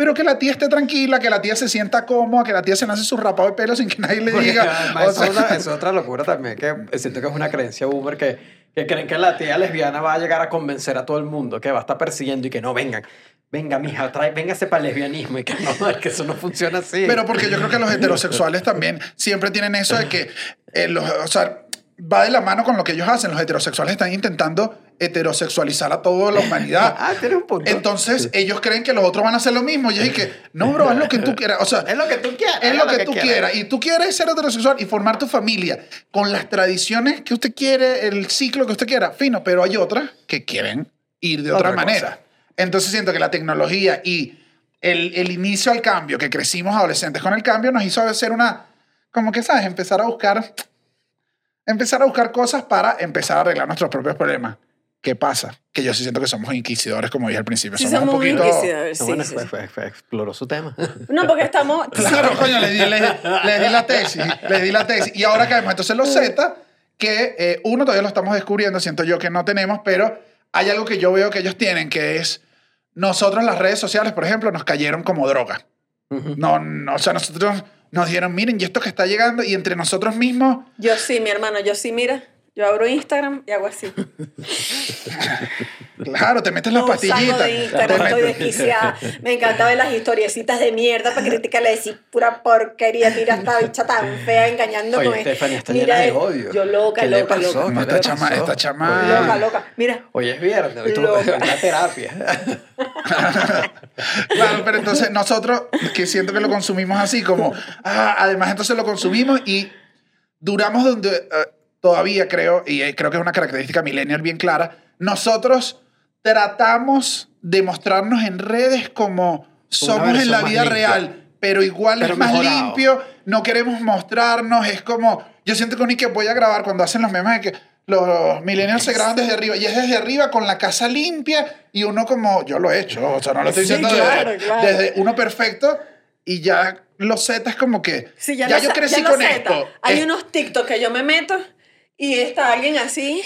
pero que la tía esté tranquila, que la tía se sienta cómoda, que la tía se lance su rapado de pelo sin que nadie le diga. además O eso es sea, una- es otra locura también, que siento que es una creencia boomer que, que creen que la tía lesbiana va a llegar a convencer a todo el mundo, que va a estar persiguiendo y que no vengan. Venga, mija, trae, véngase para el lesbianismo y que no, es que eso no funciona así. Pero porque yo creo que los heterosexuales también siempre tienen eso de que, eh, los, o sea, va de la mano con lo que ellos hacen. Los heterosexuales están intentando heterosexualizar a toda la humanidad. Ah, tienes un punto. Entonces, ellos creen que los otros van a hacer lo mismo. Y yo dije, no, bro, haz lo que tú quieras. O sea, es lo que tú quieras. es lo que tú quieras. Y tú quieres ser heterosexual y formar tu familia con las tradiciones que usted quiere, el ciclo que usted quiera. Fino, pero hay otras que quieren ir de otra, Otra manera. cosa. Entonces siento que la tecnología y el, el inicio al cambio, que crecimos adolescentes con el cambio, nos hizo hacer una, como que, ¿sabes? Empezar a buscar, empezar a buscar cosas para empezar a arreglar nuestros propios problemas. ¿Qué pasa? Que yo sí siento que somos inquisidores, como dije al principio. Sí, somos, somos un poquito... inquisidores. No, Sí, bueno, sí, fue- sí. fue- fue- exploró su tema. No, porque estamos... Claro, coño, le di, le, le di la tesis, le di la tesis. Y ahora caemos entonces los Z, que eh, uno todavía lo estamos descubriendo, siento yo que no tenemos, pero hay algo que yo veo que ellos tienen, que es nosotros las redes sociales, por ejemplo, nos cayeron como droga. No, no, o sea, nosotros nos dijeron, miren, y esto que está llegando, y entre nosotros mismos, Yo sí, mi hermano, yo sí, mira. Yo abro Instagram y hago así. claro, te metes las No salgo pastillitas. de Instagram, estoy desquiciada. Me encanta ver las historiecitas de mierda para criticarle, decir pura porquería. Mira esta bicha tan fea engañando Oye, con está Mira llena de odio. Yo loca, ¿Qué le loca, pasó? loca. No, ¿Qué esta chama, pasó? esta chama. Oye, Loca, loca. Mira, Hoy es viernes, hoy tú Loca. una terapia. Claro, pero entonces nosotros, que siento que lo consumimos así, como, ah, además entonces lo consumimos y duramos donde eh, todavía creo, y eh, creo que es una característica millennial bien clara, nosotros tratamos de mostrarnos en redes como somos en la más vida limpia. real, pero igual Pero es más mejorado. limpio, no queremos mostrarnos, es como, yo siento que ni que voy a grabar cuando hacen los memes de que los millennials se graban desde arriba y es desde arriba con la casa limpia y uno como, yo lo he hecho, o sea, no lo estoy Sí, diciendo claro, desde, claro. desde uno perfecto y ya los Z es como que, Sí, ya, ya, yo crecí ya con zeta. esto. Hay Es- unos TikTok que yo me meto y está alguien así,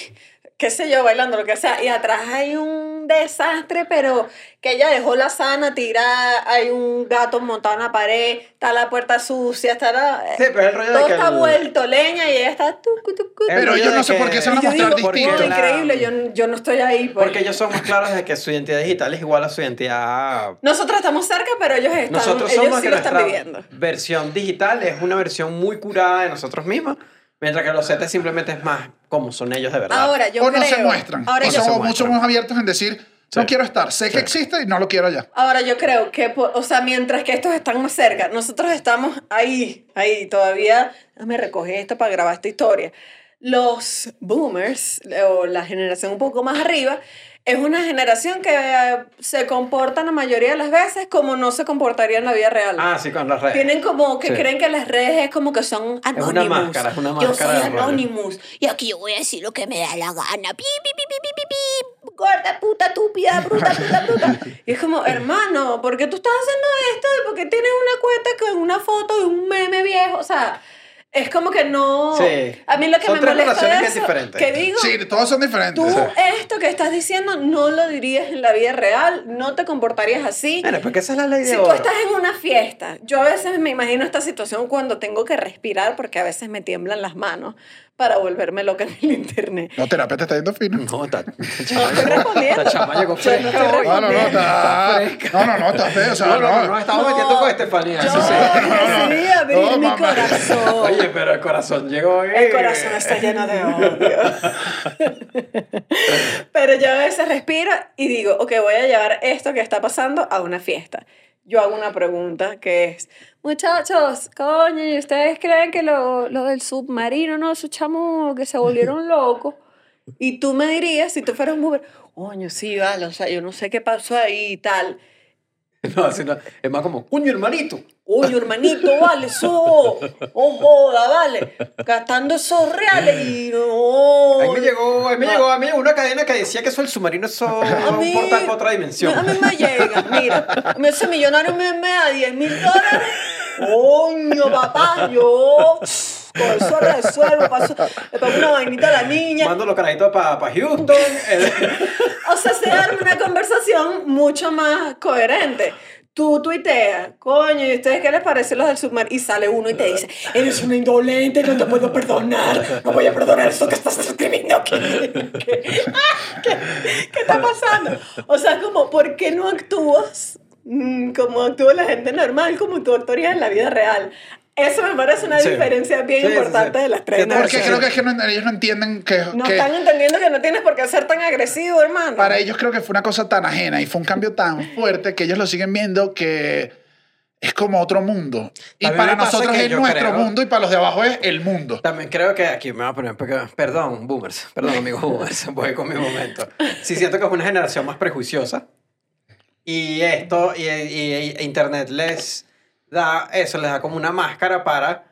qué sé yo, bailando, lo que sea, y atrás hay un desastre, pero que ella dejó la sana tirada, hay un gato montado en la pared, está la puerta sucia, está la... Sí, pero el rollo de todo que está el- vuelto leña y ella está... tucu, tucu, El Pero yo de no sé que- por qué se van a mostrar digo, distintos. "Wow, La- increíble, yo, yo no estoy ahí. pues". Porque ellos son más claros de que su identidad digital es igual a su identidad Nosotros estamos cerca, pero ellos están, Nosotros ellos somos sí que lo están viviendo. versión digital es una versión muy curada de nosotros mismos, mientras que los Z simplemente es más como son ellos de verdad. Ahora, yo o no se creo- muestran. Ahora o yo, somos se mucho más abiertos en decir, no Sí. quiero estar, sé que existe y no lo quiero ya. Ahora yo creo que, o sea, mientras que estos están más cerca, nosotros estamos ahí, ahí, todavía, me recoge esto para grabar esta historia. Los boomers, o la generación un poco más arriba, es una generación que se comporta la mayoría de las veces como no se comportaría en la vida real. Ah, sí, con las redes. Tienen como que Sí. creen que las redes es como que son Es una máscara, es una Yo máscara. soy de rollo. Anonymous y aquí yo voy a decir lo que me da la gana. Pi, pi, pi, pi, pi, pi. Gorda, puta, estúpida, bruta, puta, puta. Y es como, hermano, ¿por qué tú estás haciendo esto? ¿Por qué tienes una cuenta con una foto de un meme viejo? O sea, es como que no... Sí. A mí lo que Son me tres molesta relaciones de bien eso, diferentes. que digo, Sí, todos son diferentes. tú esto que estás diciendo no lo dirías en la vida real, no te comportarías así. Bueno, porque esa es la ley de Si tú estás en una fiesta, yo a veces me imagino esta situación cuando tengo que respirar porque a veces me tiemblan las manos para volverme loca en el internet. No, terapia te está yendo fino. No, está. No estoy respondiendo. La chama llegó fresca. No, no, no, está. No, no, no, está feo. O sea, No, no, no, no. no, estamos metiendo con Estefanía. Yo sí, sí. decidí abrir No, mi corazón. Oye, pero el corazón llegó hoy. El corazón está lleno de odio. Pero yo a veces respiro y digo, ok, voy a llevar esto que está pasando a una fiesta. Yo hago una pregunta que es, muchachos, coño, ¿y ustedes creen que lo, lo del submarino, no, esos chamos que se volvieron locos? Y tú me dirías, si tú fueras un Uber, coño, sí, vale, o sea, yo no sé qué pasó ahí y tal. No. Es más como, coño, hermanito. Oye, hermanito, vale, eso. Oh, joda, vale. Gastando esos reales y no. Ahí me llegó, ahí me llegó, a mí una cadena que decía que eso el submarino eso A un portal para otra dimensión. A mí me llega, mira. a Ese millonario me, me da 10 mil dólares. Coño, papá, yo. Con eso resuelvo. Paso, le pongo una vainita a la niña. Mando los carajitos para Houston. eh, O sea, se arma una conversación mucho más coherente. Tú tuiteas, coño, ¿y ustedes qué les parece los del submarino? Y sale uno y te dice, eres una indolente, no te puedo perdonar, no voy a perdonar eso que estás escribiendo. ¿Qué, qué, está pasando? O sea, como, ¿por qué no actúas mm, como actúa la gente normal, como tú actuarías en la vida real? Eso me parece una Sí. diferencia bien Sí, importante sí. de las Sí, tres Porque creo que, es que no- ellos no entienden que, No que están entendiendo que no tienes por qué ser tan agresivo, hermano. para ellos creo que fue una cosa tan ajena y fue un cambio tan fuerte que ellos lo siguen viendo que es como otro mundo. Y para nosotros es nuestro creo- mundo y para los de abajo es el mundo. También creo que aquí me voy a poner, porque- perdón, boomers, perdón amigos boomers, voy con mi momento. Sí siento que es una generación más prejuiciosa y esto, y, y- y Internet les da eso, les da como una máscara para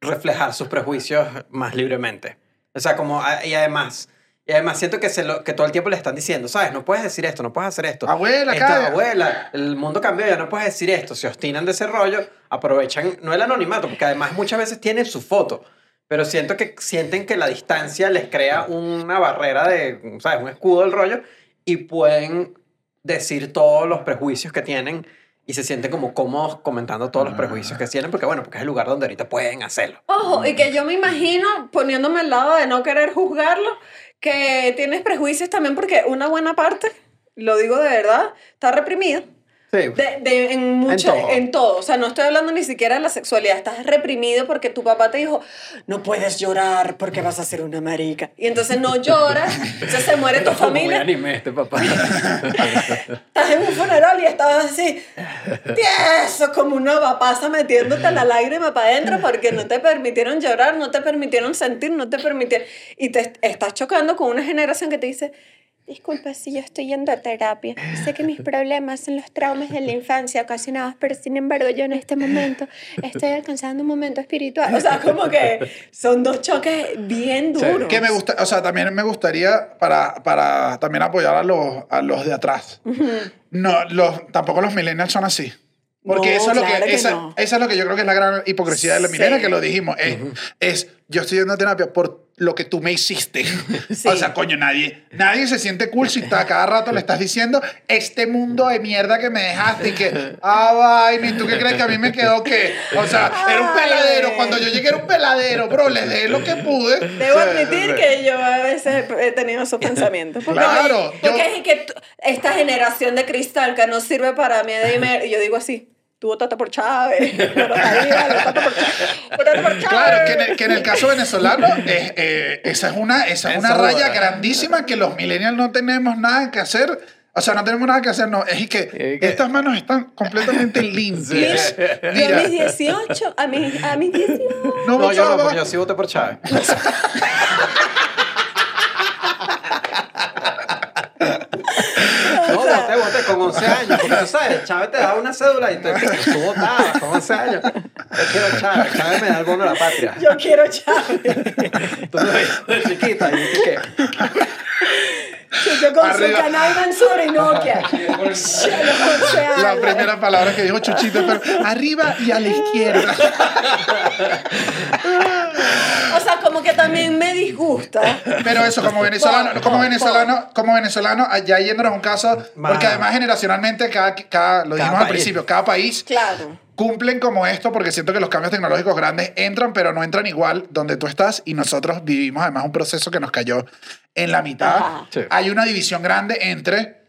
reflejar sus prejuicios más libremente. O sea, como, a- y además, y además siento que, se lo, que todo el tiempo le están diciendo, ¿sabes? No puedes decir esto, no puedes hacer esto. Abuela, calla. abuela, el mundo cambió, ya no puedes decir esto. Se obstinan de ese rollo, aprovechan, no el anonimato, porque además muchas veces tienen su foto, pero siento que sienten que la distancia les crea una barrera de, ¿sabes? Un escudo del rollo y pueden decir todos los prejuicios que tienen y se sienten como cómodos comentando todos los prejuicios que tienen, porque bueno, porque es el lugar donde ahorita pueden hacerlo. Ojo, y que yo me imagino, poniéndome al lado de no querer juzgarlo, que tienes prejuicios también porque una buena parte, lo digo de verdad, está reprimida. Sí. De, de- en, mucho, todo. en todo. O sea, no estoy hablando ni siquiera de la sexualidad. Estás reprimido porque tu papá te dijo, no puedes llorar porque vas a ser una marica. Y entonces no lloras, entonces se muere tu familia. anime este papá. Estás en un funeral y estás así, tieso, como una papaza metiéndote la lágrima para adentro porque no te permitieron llorar, no te permitieron sentir, no te permitieron. Y te estás chocando con una generación que te dice, Disculpa si yo estoy yendo a terapia. Sé que mis problemas son los traumas de la infancia ocasionados, pero sin embargo yo en este momento estoy alcanzando un momento espiritual. O sea, como que son dos choques bien duros. Que me gusta, o sea, también me gustaría para, para también apoyar a los, a los de atrás. No, los, tampoco los millennials son así. Porque No, eso es lo claro que, que esa, no. esa es lo que yo creo que es la gran hipocresía de los Sí. millennials, que lo dijimos. Es, es, yo estoy yendo a terapia por lo que tú me hiciste. Sí. O sea, coño, nadie, nadie se siente cool si está, cada rato le estás diciendo este mundo de mierda que me dejaste y que, ah, vaina, ¿y tú qué crees que a mí me quedó qué? O sea, era un Ay. peladero. Cuando yo llegué era un peladero, bro, le dejé lo que pude. Debo admitir que yo a veces he tenido esos pensamientos. Porque, Claro, Porque yo- es que esta generación de cristal que no sirve para mí, y yo digo así, tú votaste por Chávez, votaste por Chávez, votaste por Chávez. Claro, que en, el, que en el caso venezolano, es, eh, esa es una, esa es una Eso, raya eh. grandísima que los millennials no tenemos nada que hacer. O sea, no tenemos nada que hacer, no. Es que, Es que- estas manos están completamente limpias. Yo a mis 18, a mis, a mis 18. no, No, yo no, porque yo sí voté por Chávez. No, voté, voté con 11 años. Porque tú sabes, Chávez te da una cédula y tú, tú votabas con 11 años. Yo quiero Chávez. Chávez me da el bono de la patria. Yo quiero Chávez. Tú chiquita. Y dije que. Yo con Arriba. su canal Mansur y Nokia. La primera palabra que dijo Chuchito, pero arriba y a la izquierda. O sea, como que también me disgusta. Pero eso, como venezolano, como venezolano, como venezolano, allá yéndonos a un caso, porque además generacionalmente, cada, cada lo Cada dijimos al país. principio, cada país Claro. cumplen como esto porque siento que los cambios tecnológicos grandes entran, pero no entran igual donde tú estás y nosotros vivimos además un proceso que nos cayó en la mitad. Sí. Hay una división grande entre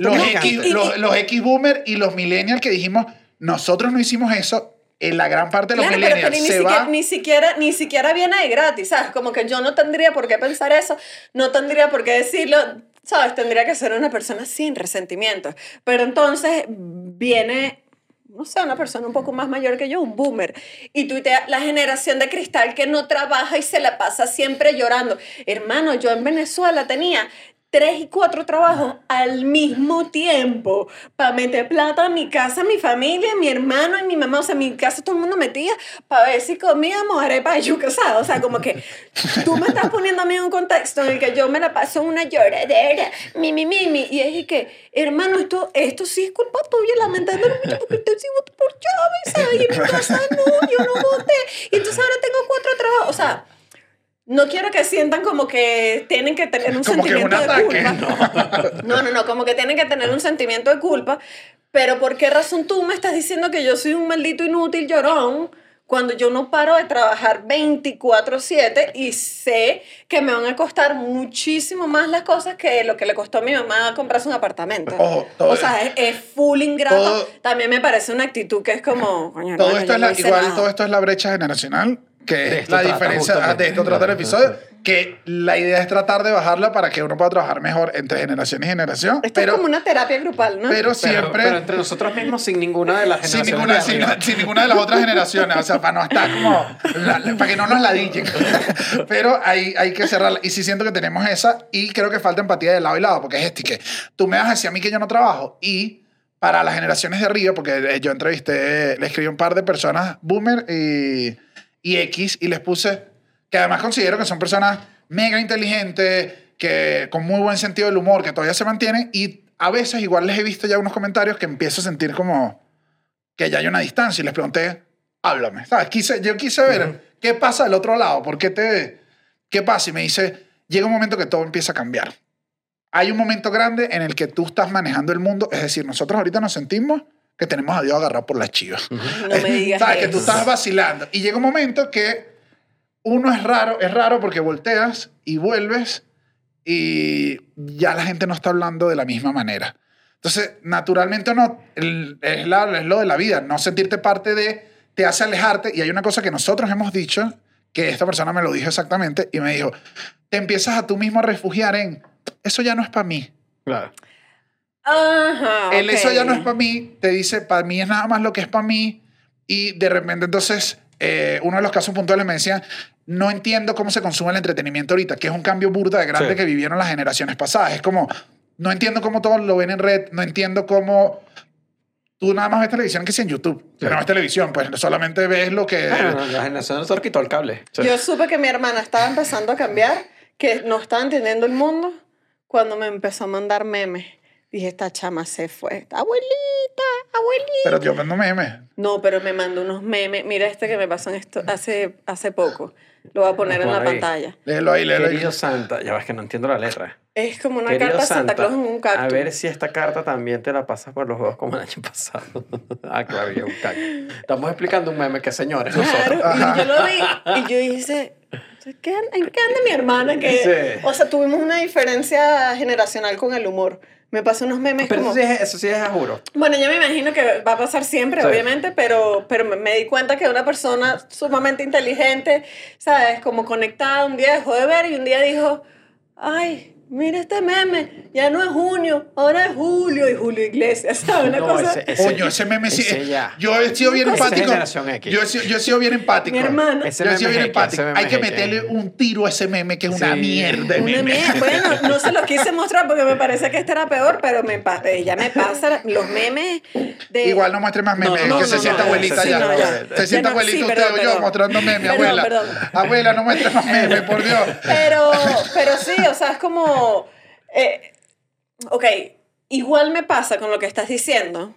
los X, los, los X boomer y los millennials que dijimos, nosotros no hicimos eso, en la gran parte de los Claro, pero, millennials pero ni, se siquiera, va... ni, siquiera, ni siquiera viene de gratis, ¿sabes? Como que yo no tendría por qué pensar eso, no tendría por qué decirlo, ¿sabes? Tendría que ser una persona sin resentimientos. Pero entonces viene, no sé, una persona un poco más mayor que yo, un boomer, y tuitea la generación de cristal que no trabaja y se la pasa siempre llorando. Hermano, yo en Venezuela tenía tres y cuatro trabajos al mismo tiempo para meter plata a mi casa, a mi familia, a mi hermano y mi mamá. O sea, mi casa todo el mundo metía para ver si comíamos arepa de yuca, ¿sabes? O sea, como que tú me estás poniendo a mí en un contexto en el que yo me la paso una lloradera, mi, mi, mi, mi, y es que, hermano, esto, esto sí es culpa tuya, lamentándolo mucho, porque usted sí votó por Chávez, ¿sabes? Y en mi casa no, yo no voté. Y entonces ahora tengo cuatro trabajos, o sea... No quiero que sientan como que tienen que tener un Como es un sentimiento de ataque. culpa. No, no, no, como que tienen que tener un sentimiento de culpa. Pero ¿por qué razón tú me estás diciendo que yo soy un maldito inútil llorón cuando yo no paro de trabajar 24/7 y sé que me van a costar muchísimo más las cosas que lo que le costó a mi mamá comprarse un apartamento? Ojo, todo- o sea, es, es full ingrato. todo- También me parece una actitud que es como... coño, Todo hermano, esto es no la, igual nada. todo esto es la brecha generacional, que De es la diferencia ah, justamente. de esto trata el episodio, que la idea es tratar de bajarla para que uno pueda trabajar mejor entre generación y generación, Esto pero, es como una terapia grupal, ¿no? pero Pero, siempre pero entre nosotros mismos sin ninguna de las sin generaciones ninguna, de sin, sin ninguna de las otras generaciones, o sea, para no estar como, la- la- para que no nos ladillen. Pero hay, hay que cerrarla. Y sí siento que tenemos esa y creo que falta empatía de lado y lado, porque es este que tú me vas a decir a mí que yo no trabajo y para las generaciones de arriba, porque eh, yo entrevisté, le escribí a un par de personas, Boomer y, y X, y les puse que además considero que son personas mega inteligentes, que con muy buen sentido del humor, que todavía se mantienen, y a veces igual les he visto ya unos comentarios que empiezo a sentir como que ya hay una distancia y les pregunté, háblame, ¿sabes? Quise, yo quise ver qué pasa del otro lado, por qué te, qué pasa, y me dice, llega un momento que todo empieza a cambiar. Hay un momento grande en el que tú estás manejando el mundo, es decir, nosotros ahorita nos sentimos que tenemos a Dios agarrado por las chivas. No me digas ¿Sabes? Que tú eso. estás vacilando. Y llega un momento que uno es raro, es raro porque volteas y vuelves y ya la gente no está hablando de la misma manera. Entonces, naturalmente no, el- es, la- es lo de la vida, no sentirte parte de, te hace alejarte. Y hay una cosa que nosotros hemos dicho, que esta persona me lo dijo exactamente, y me dijo, te empiezas a tú mismo a refugiar en, eso ya no es para mí. Claro. Ajá. El ok. eso ya no es para mí, te dice, para mí es nada más lo que es para mí, y de repente entonces eh, uno de los casos puntuales me decía, no entiendo cómo se consume el entretenimiento ahorita, que es un cambio burda de grande Sí. que vivieron las generaciones pasadas. Es como, no entiendo cómo todos lo ven en red, no entiendo cómo... Tú nada más ves televisión que si en YouTube. Pero no ves televisión, pues solamente ves lo que... Bueno, la generación de nosotros quitó el cable. Sí. Yo supe que mi hermana estaba empezando a cambiar, que no estaba entendiendo el mundo, cuando me empezó a mandar memes. Dije, esta chama se fue. Abuelita, abuelita. Pero yo vendo memes. No, pero me mandó unos memes. Mira este que me pasó en esto hace, hace poco. Lo voy a poner en la ahí. pantalla. Léelo ahí, léelo ahí. Querido Santa, ya ves que no entiendo la letra. Es como una Querido carta de Santa Claus en un a cactus. ver si esta carta también te la pasas por los juegos como el año pasado. ah, claro, y un cactus. Estamos explicando un meme que señores, Claro, nosotros. y yo lo vi y yo hice, ¿qué, an- ¿en qué anda mi hermana? Que, Sí. O sea, tuvimos una diferencia generacional con el humor. Me pasó unos memes Pero como... eso sí, es, eso sí es a juro. Bueno, yo me imagino que va a pasar siempre, Sí. obviamente, pero, pero me- me di cuenta que una persona sumamente inteligente, ¿sabes? Como conectada, un día dejó de ver y un día dijo, ay, mira este meme, ya no es junio, ahora es julio y Julio Iglesias, ¿sabes? Una No, cosa... ese- ese- Coño, ese meme sí. ese ya. Yo he sido bien empático. generación X. Yo he sido, yo he sido bien empático. Mi hermana. Ese Yo he sido bien empático. Hay que meterle un tiro a ese meme que es una mierda Una meme. mierda. Bueno, no se los quise mostrar porque me parece que este era peor, pero me pa- ella me pasa los memes de... Igual no muestre más memes, no, que no, se no, sienta no, abuelita sí, ya. no, ya. Se Ya sienta no, abuelita sí, usted perdón, o yo perdón. mostrando memes, abuela. perdón. Abuela, no muestres más memes, por Dios. Pero, pero sí, o sea, es como... eh, ok, igual me pasa con lo que estás diciendo.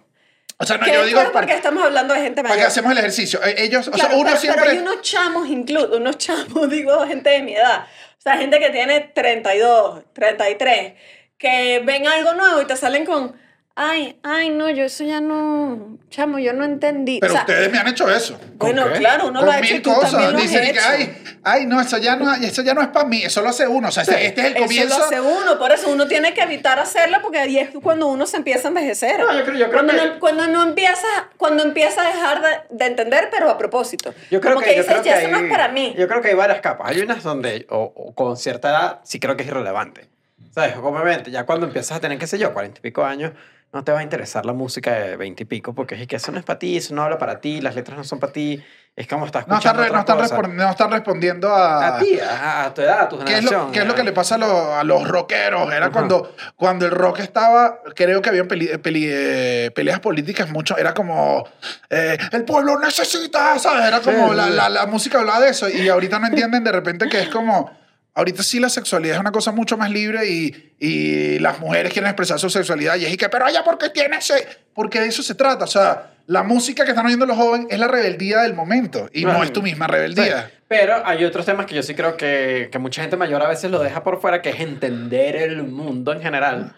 O sea, no, yo digo porque para, estamos hablando de gente mayor. que hacemos el ejercicio. Eh, Ellos, o sea, Claro, uno pero, siempre... pero hay unos chamos, incluso, unos chamos, digo, gente de mi edad. O sea, gente que tiene 32, 33, que ven algo nuevo y te salen con, ay, ay, no, yo eso ya no, chamo, yo no entendí. Pero o sea, ustedes me han hecho eso. bueno, ¿Con qué? claro, uno con lo ha hecho y mil tú también cosas. lo has Dicen que, hecho. ay, ay, no, eso ya no, eso ya no es para mí, eso lo hace uno. O sea, este, este es el Eso comienzo. lo hace uno, por eso uno tiene que evitar hacerlo porque ahí es cuando uno se empieza a envejecer. No, yo creo- yo creo cuando, que- no, cuando no empieza, cuando empieza a dejar de, de entender, pero a propósito. Yo creo Como que, que, yo dices, creo que ya hay, eso no es para mí. Yo creo que hay varias capas. Hay unas donde, o, o con cierta edad, sí creo que es irrelevante. ¿Sabes? Obviamente, ya cuando empiezas a tener, qué sé yo, cuarenta y pico años, no te va a interesar la música de veinte y pico, porque es que eso no es para ti, eso no habla para ti, las letras no son para ti, es como estás No están, escuchando no, están cosa. respon- no están respondiendo a... A ti, a, a tu edad, a tu ¿Qué es, generación. lo, qué es lo que le pasa a los, a los rockeros? Era Ajá. cuando, cuando el rock estaba, creo que había peli- peli- eh, peleas políticas mucho, era como, eh, el pueblo necesita, ¿sabes? Era como, Sí, la, la, la música hablaba de eso y ahorita no entienden de repente que es como, ahorita sí la sexualidad es una cosa mucho más libre y, y las mujeres quieren expresar su sexualidad y es y que, pero ella, ¿por qué tiene ese? Porque de eso se trata, o sea, la música que están oyendo los jóvenes es la rebeldía del momento y no Claro. es tu misma Sí, rebeldía. Pero hay otros temas que yo sí creo que, que mucha gente mayor a veces lo deja por fuera, que es entender el mundo en general.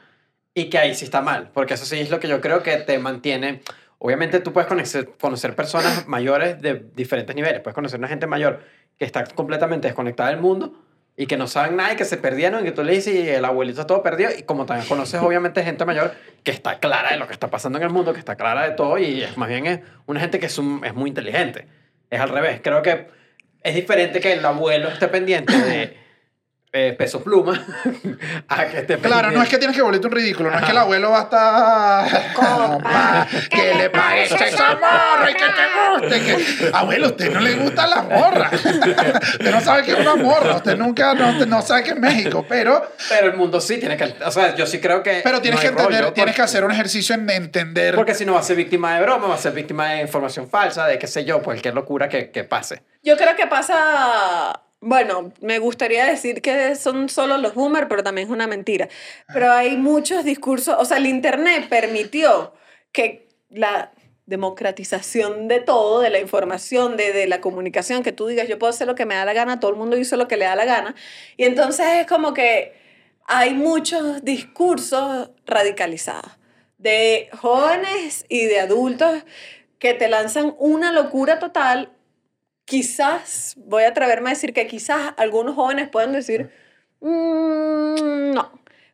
Y que ahí sí está mal, porque eso sí es lo que yo creo que te mantiene. Obviamente tú puedes conocer, conocer personas mayores de diferentes niveles. Puedes conocer una gente mayor que está completamente desconectada del mundo y que no saben nada y que se perdieron y que tú le dices y el abuelito todo perdido. Y como también conoces obviamente gente mayor que está clara de lo que está pasando en el mundo, que está clara de todo y más bien es una gente que es, es muy inteligente. Es al revés. Creo que es diferente que el abuelo esté pendiente de eh, peso pluma a que esté Claro, no es que tienes que volverte un ridículo, no es que el abuelo va a estar. Compa, ¿Qué le parece esa morra y que te guste? Que... Abuelo, a usted no le gusta la morra. usted no sabe qué es una morra, usted nunca no, no sabe qué es México, pero, Pero el mundo sí tiene que... O sea, yo sí creo que... pero tienes no que entender, rollo, tienes que hacer un ejercicio en entender. Porque si no va a ser víctima de broma, va a ser víctima de información falsa, de qué sé yo, cualquier locura que, que pase. Yo creo que pasa, bueno, me gustaría decir que son solo los boomers, pero también es una mentira. Pero hay muchos discursos, o sea, el Internet permitió que la democratización de todo, de la información, de, de la comunicación, que tú digas, yo puedo hacer lo que me da la gana, todo el mundo hizo lo que le da la gana. Y entonces es como que hay muchos discursos radicalizados de jóvenes y de adultos que te lanzan una locura total. Quizás, voy a atreverme a decir que quizás algunos jóvenes pueden decir, "Mm, no,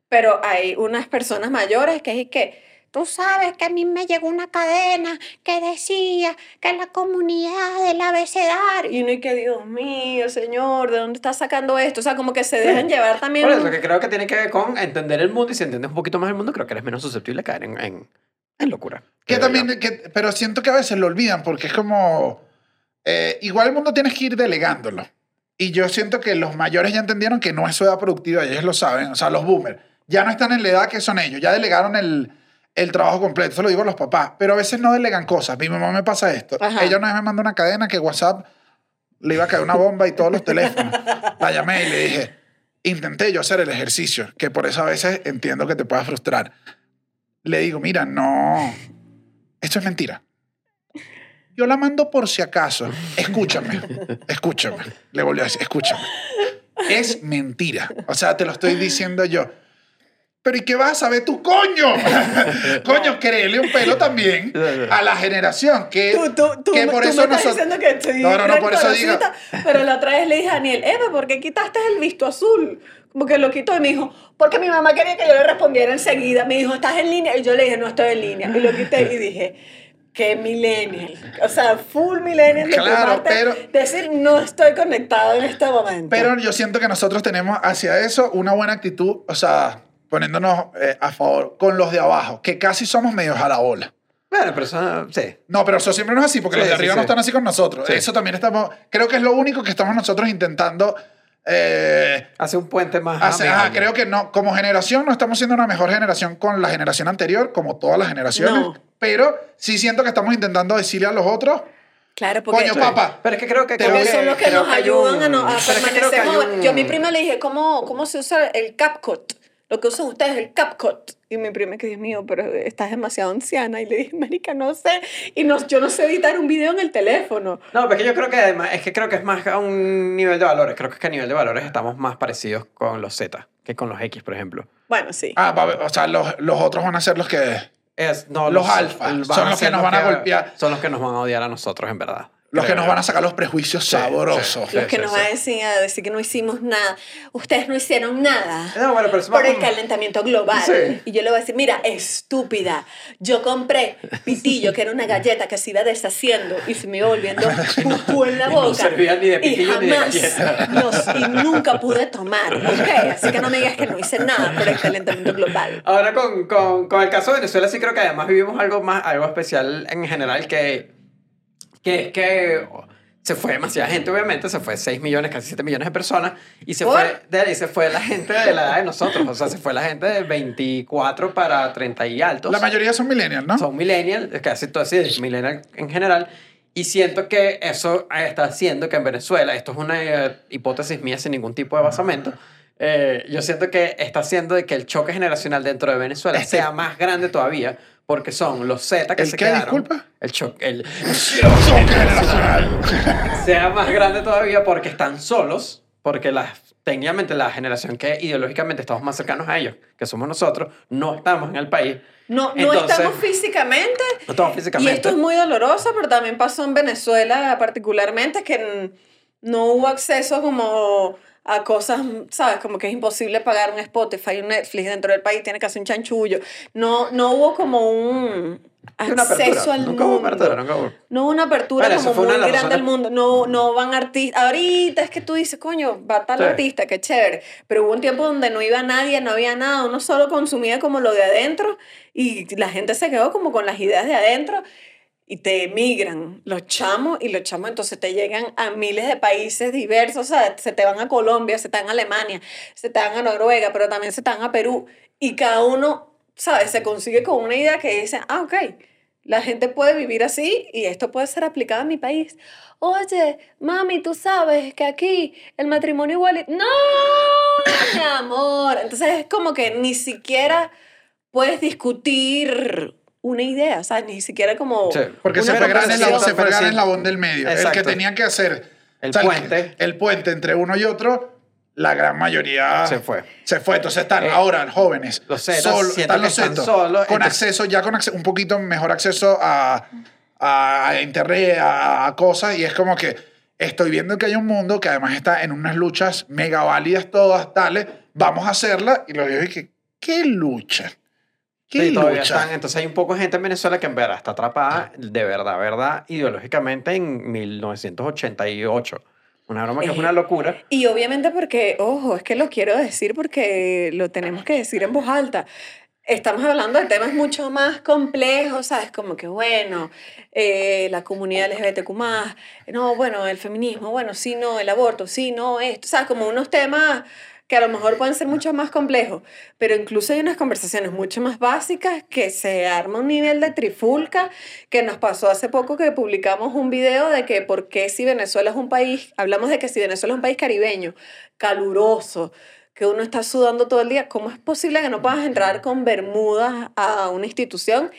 pero hay unas personas mayores que es que, Tú sabes que a mí me llegó una cadena que decía que la comunidad del abecedario. y uno y que, Dios mío, señor, ¿de dónde estás sacando esto? O sea, como que se dejan llevar también. Por eso que creo que tiene que ver con entender el mundo y si entiendes un poquito más el mundo, creo que eres menos susceptible a caer en, en, en locura. Que también, que, pero siento que a veces lo olvidan porque es como. Eh, igual el mundo tienes que ir delegándolo. Y yo siento que los mayores ya entendieron que no es su edad productiva ellos lo saben. O sea, los boomers ya no están en la edad que son ellos. Ya delegaron el, el trabajo completo. Eso lo digo a los papás. Pero a veces no delegan cosas. Mi mamá me pasa esto. Ajá. Ella una vez me mandó una cadena que WhatsApp le iba a caer una bomba y todos los teléfonos. La llamé y le dije, intenté yo hacer el ejercicio, que por eso a veces entiendo que te pueda frustrar. Le digo, mira, no, esto es mentira. Yo la mando por si acaso. Escúchame, escúchame. Le volvió a decir, escúchame. Es mentira. O sea, te lo estoy diciendo yo. Pero ¿y qué vas a saber tú, coño? coño, créele un pelo también a la generación que, Tú, tú, tú, que por tú eso me estás nosotros... diciendo que estoy No, no, no, por eso digo- Pero la otra vez le dije a Daniel, Eva, ¿por qué quitaste el visto azul? Como que lo quitó y me dijo, porque mi mamá quería que yo le respondiera enseguida. Me dijo, ¿estás en línea? Y yo le dije, no estoy en línea. Y lo quité y dije, qué millennial. O sea, full millennial. de Claro, parte, pero- Decir, no estoy conectado en este momento. Pero yo siento que nosotros tenemos hacia eso una buena actitud, o sea, poniéndonos eh, a favor con los de abajo, que casi somos medio a la ola. Bueno, pero eso, sí. No, pero eso siempre no es así, porque Sí, los de sí, arriba sí. no están así con nosotros. Sí. Eso también estamos, creo que es lo único que estamos nosotros intentando eh, Hace un puente más. hacer. Ajá, creo que no, como generación no estamos siendo una mejor generación con la generación anterior, como todas las generaciones, No. pero sí siento que estamos intentando decirle a los otros, Claro, porque... coño, papá, Pero es que creo que. Te creo Porque voy- son los que nos hay ayudan un- a, no, a que que permanecer Yo a mi prima le dije, ¿cómo, ¿cómo se usa el CapCut? Lo que usan ustedes, el CapCut. Y mi prima que Dios mío, pero estás demasiado anciana. Y le dije, marica, no sé. Y no, yo no sé editar un video en el teléfono. No, pero es que yo creo que además, es que creo que es más a un nivel de valores. Creo que es que a nivel de valores estamos más parecidos con los Z que con los X, por ejemplo. Bueno, sí. ah, va o sea, los, los otros van a ser los que... Es, no, Los alfa, van son los que nos van a golpear. Son los que nos van a odiar a nosotros, en verdad. Los que nos van a sacar los prejuicios Sí, sabrosos. sí. Los que nos sí. van a decir, a decir que no hicimos nada. Ustedes no hicieron nada. No, bueno, pero por el calentamiento global. Sí. Y yo le voy a decir, mira, estúpida, yo compré pitillo, que era una galleta que se iba deshaciendo y se me iba volviendo pupú en la Y no boca. servía ni de pitillo y ni de jamás galleta. los- y nunca pude tomar, ¿ok? Así que no me digas que no hice nada por el calentamiento global. Ahora con, con, con el caso de Venezuela sí creo que además vivimos algo más, algo especial en general que, que es que se fue demasiada gente, obviamente, se fue 6 millones, casi 7 millones de personas y se, fue, de, y se fue la gente de la edad de nosotros, o sea, se fue la gente de 24 para 30 y altos. La mayoría son millennials, ¿no? son millennials, casi todo así, millennial en general. Y siento que eso está haciendo que en Venezuela, esto es una eh, hipótesis mía sin ningún tipo de basamento, eh, yo siento que está haciendo de que el choque generacional dentro de Venezuela Este- sea más grande todavía, porque son los Z que ¿El se qué, quedaron. disculpa? El choque, el sea más grande todavía porque están solos, porque las, técnicamente la generación que ideológicamente estamos más cercanos a ellos, que somos nosotros, no estamos en el país. No, no estamos físicamente. No estamos Y físicamente. esto es muy doloroso, pero también pasó en Venezuela particularmente que no hubo acceso como a cosas, ¿sabes? Como que es imposible pagar un Spotify, un Netflix dentro del país, tiene que hacer un chanchullo. No, no hubo como un acceso apertura. al Nunca hubo mundo. apertura, nunca hubo. No hubo una apertura Bueno, como muy grande al razones- mundo. No, no van artistas. Ahorita es que tú dices, coño, va tal Sí. artista, qué chévere. Pero hubo un tiempo donde no iba nadie, no había nada. Uno solo consumía como lo de adentro y la gente se quedó como con las ideas de adentro y te emigran los chamos y los chamos entonces te llegan a miles de países diversos, o sea, se te van a Colombia, se te van a Alemania, se te van a Noruega, pero también se te van a Perú y cada uno, ¿sabes? Se consigue con una idea que dice, ah, ok, la gente puede vivir así y esto puede ser aplicado en mi país. Oye, mami, tú sabes que aquí el matrimonio igual... es-". No, mi amor. Entonces es como que ni siquiera puedes discutir una idea, o sea, ni siquiera como... Sí. Porque se fue gran conversación. eslabón, se eslabón del medio. El que Exacto. tenía que hacer El o sea, puente. El, puente entre uno y otro, la gran mayoría Se fue. Se fue. Entonces están Eh, ahora jóvenes. los solo- siento están los están solos, Con entonces- acceso, ya con un poquito mejor acceso a, a, a internet, a, a cosas. Y es como que estoy viendo que hay un mundo que además está en unas luchas mega válidas todas, tales. Vamos a hacerla. Y lo digo, que ¿qué lucha? ¿Qué Sí, todavía lucha? están. Entonces hay un poco de gente en Venezuela que en verdad está atrapada, de verdad, verdad, ideológicamente en 1988. Una broma que es Eh, una locura. Y obviamente porque, ojo, es que lo quiero decir porque lo tenemos que decir en voz alta. estamos hablando de temas mucho más complejos, ¿sabes? Como que, bueno, eh, la comunidad LGBTQ+, no, bueno, el feminismo, bueno, sí, no, el aborto, sí, no, esto, ¿sabes? Como unos temas a lo mejor pueden ser mucho más complejos, pero incluso hay unas conversaciones mucho más básicas que se arma un nivel de trifulca que nos pasó hace poco que publicamos un video de que por qué si Venezuela es un país, hablamos de que si Venezuela es un país caribeño, caluroso, que uno está sudando todo el día, ¿cómo es posible que no puedas entrar con bermudas a una institución?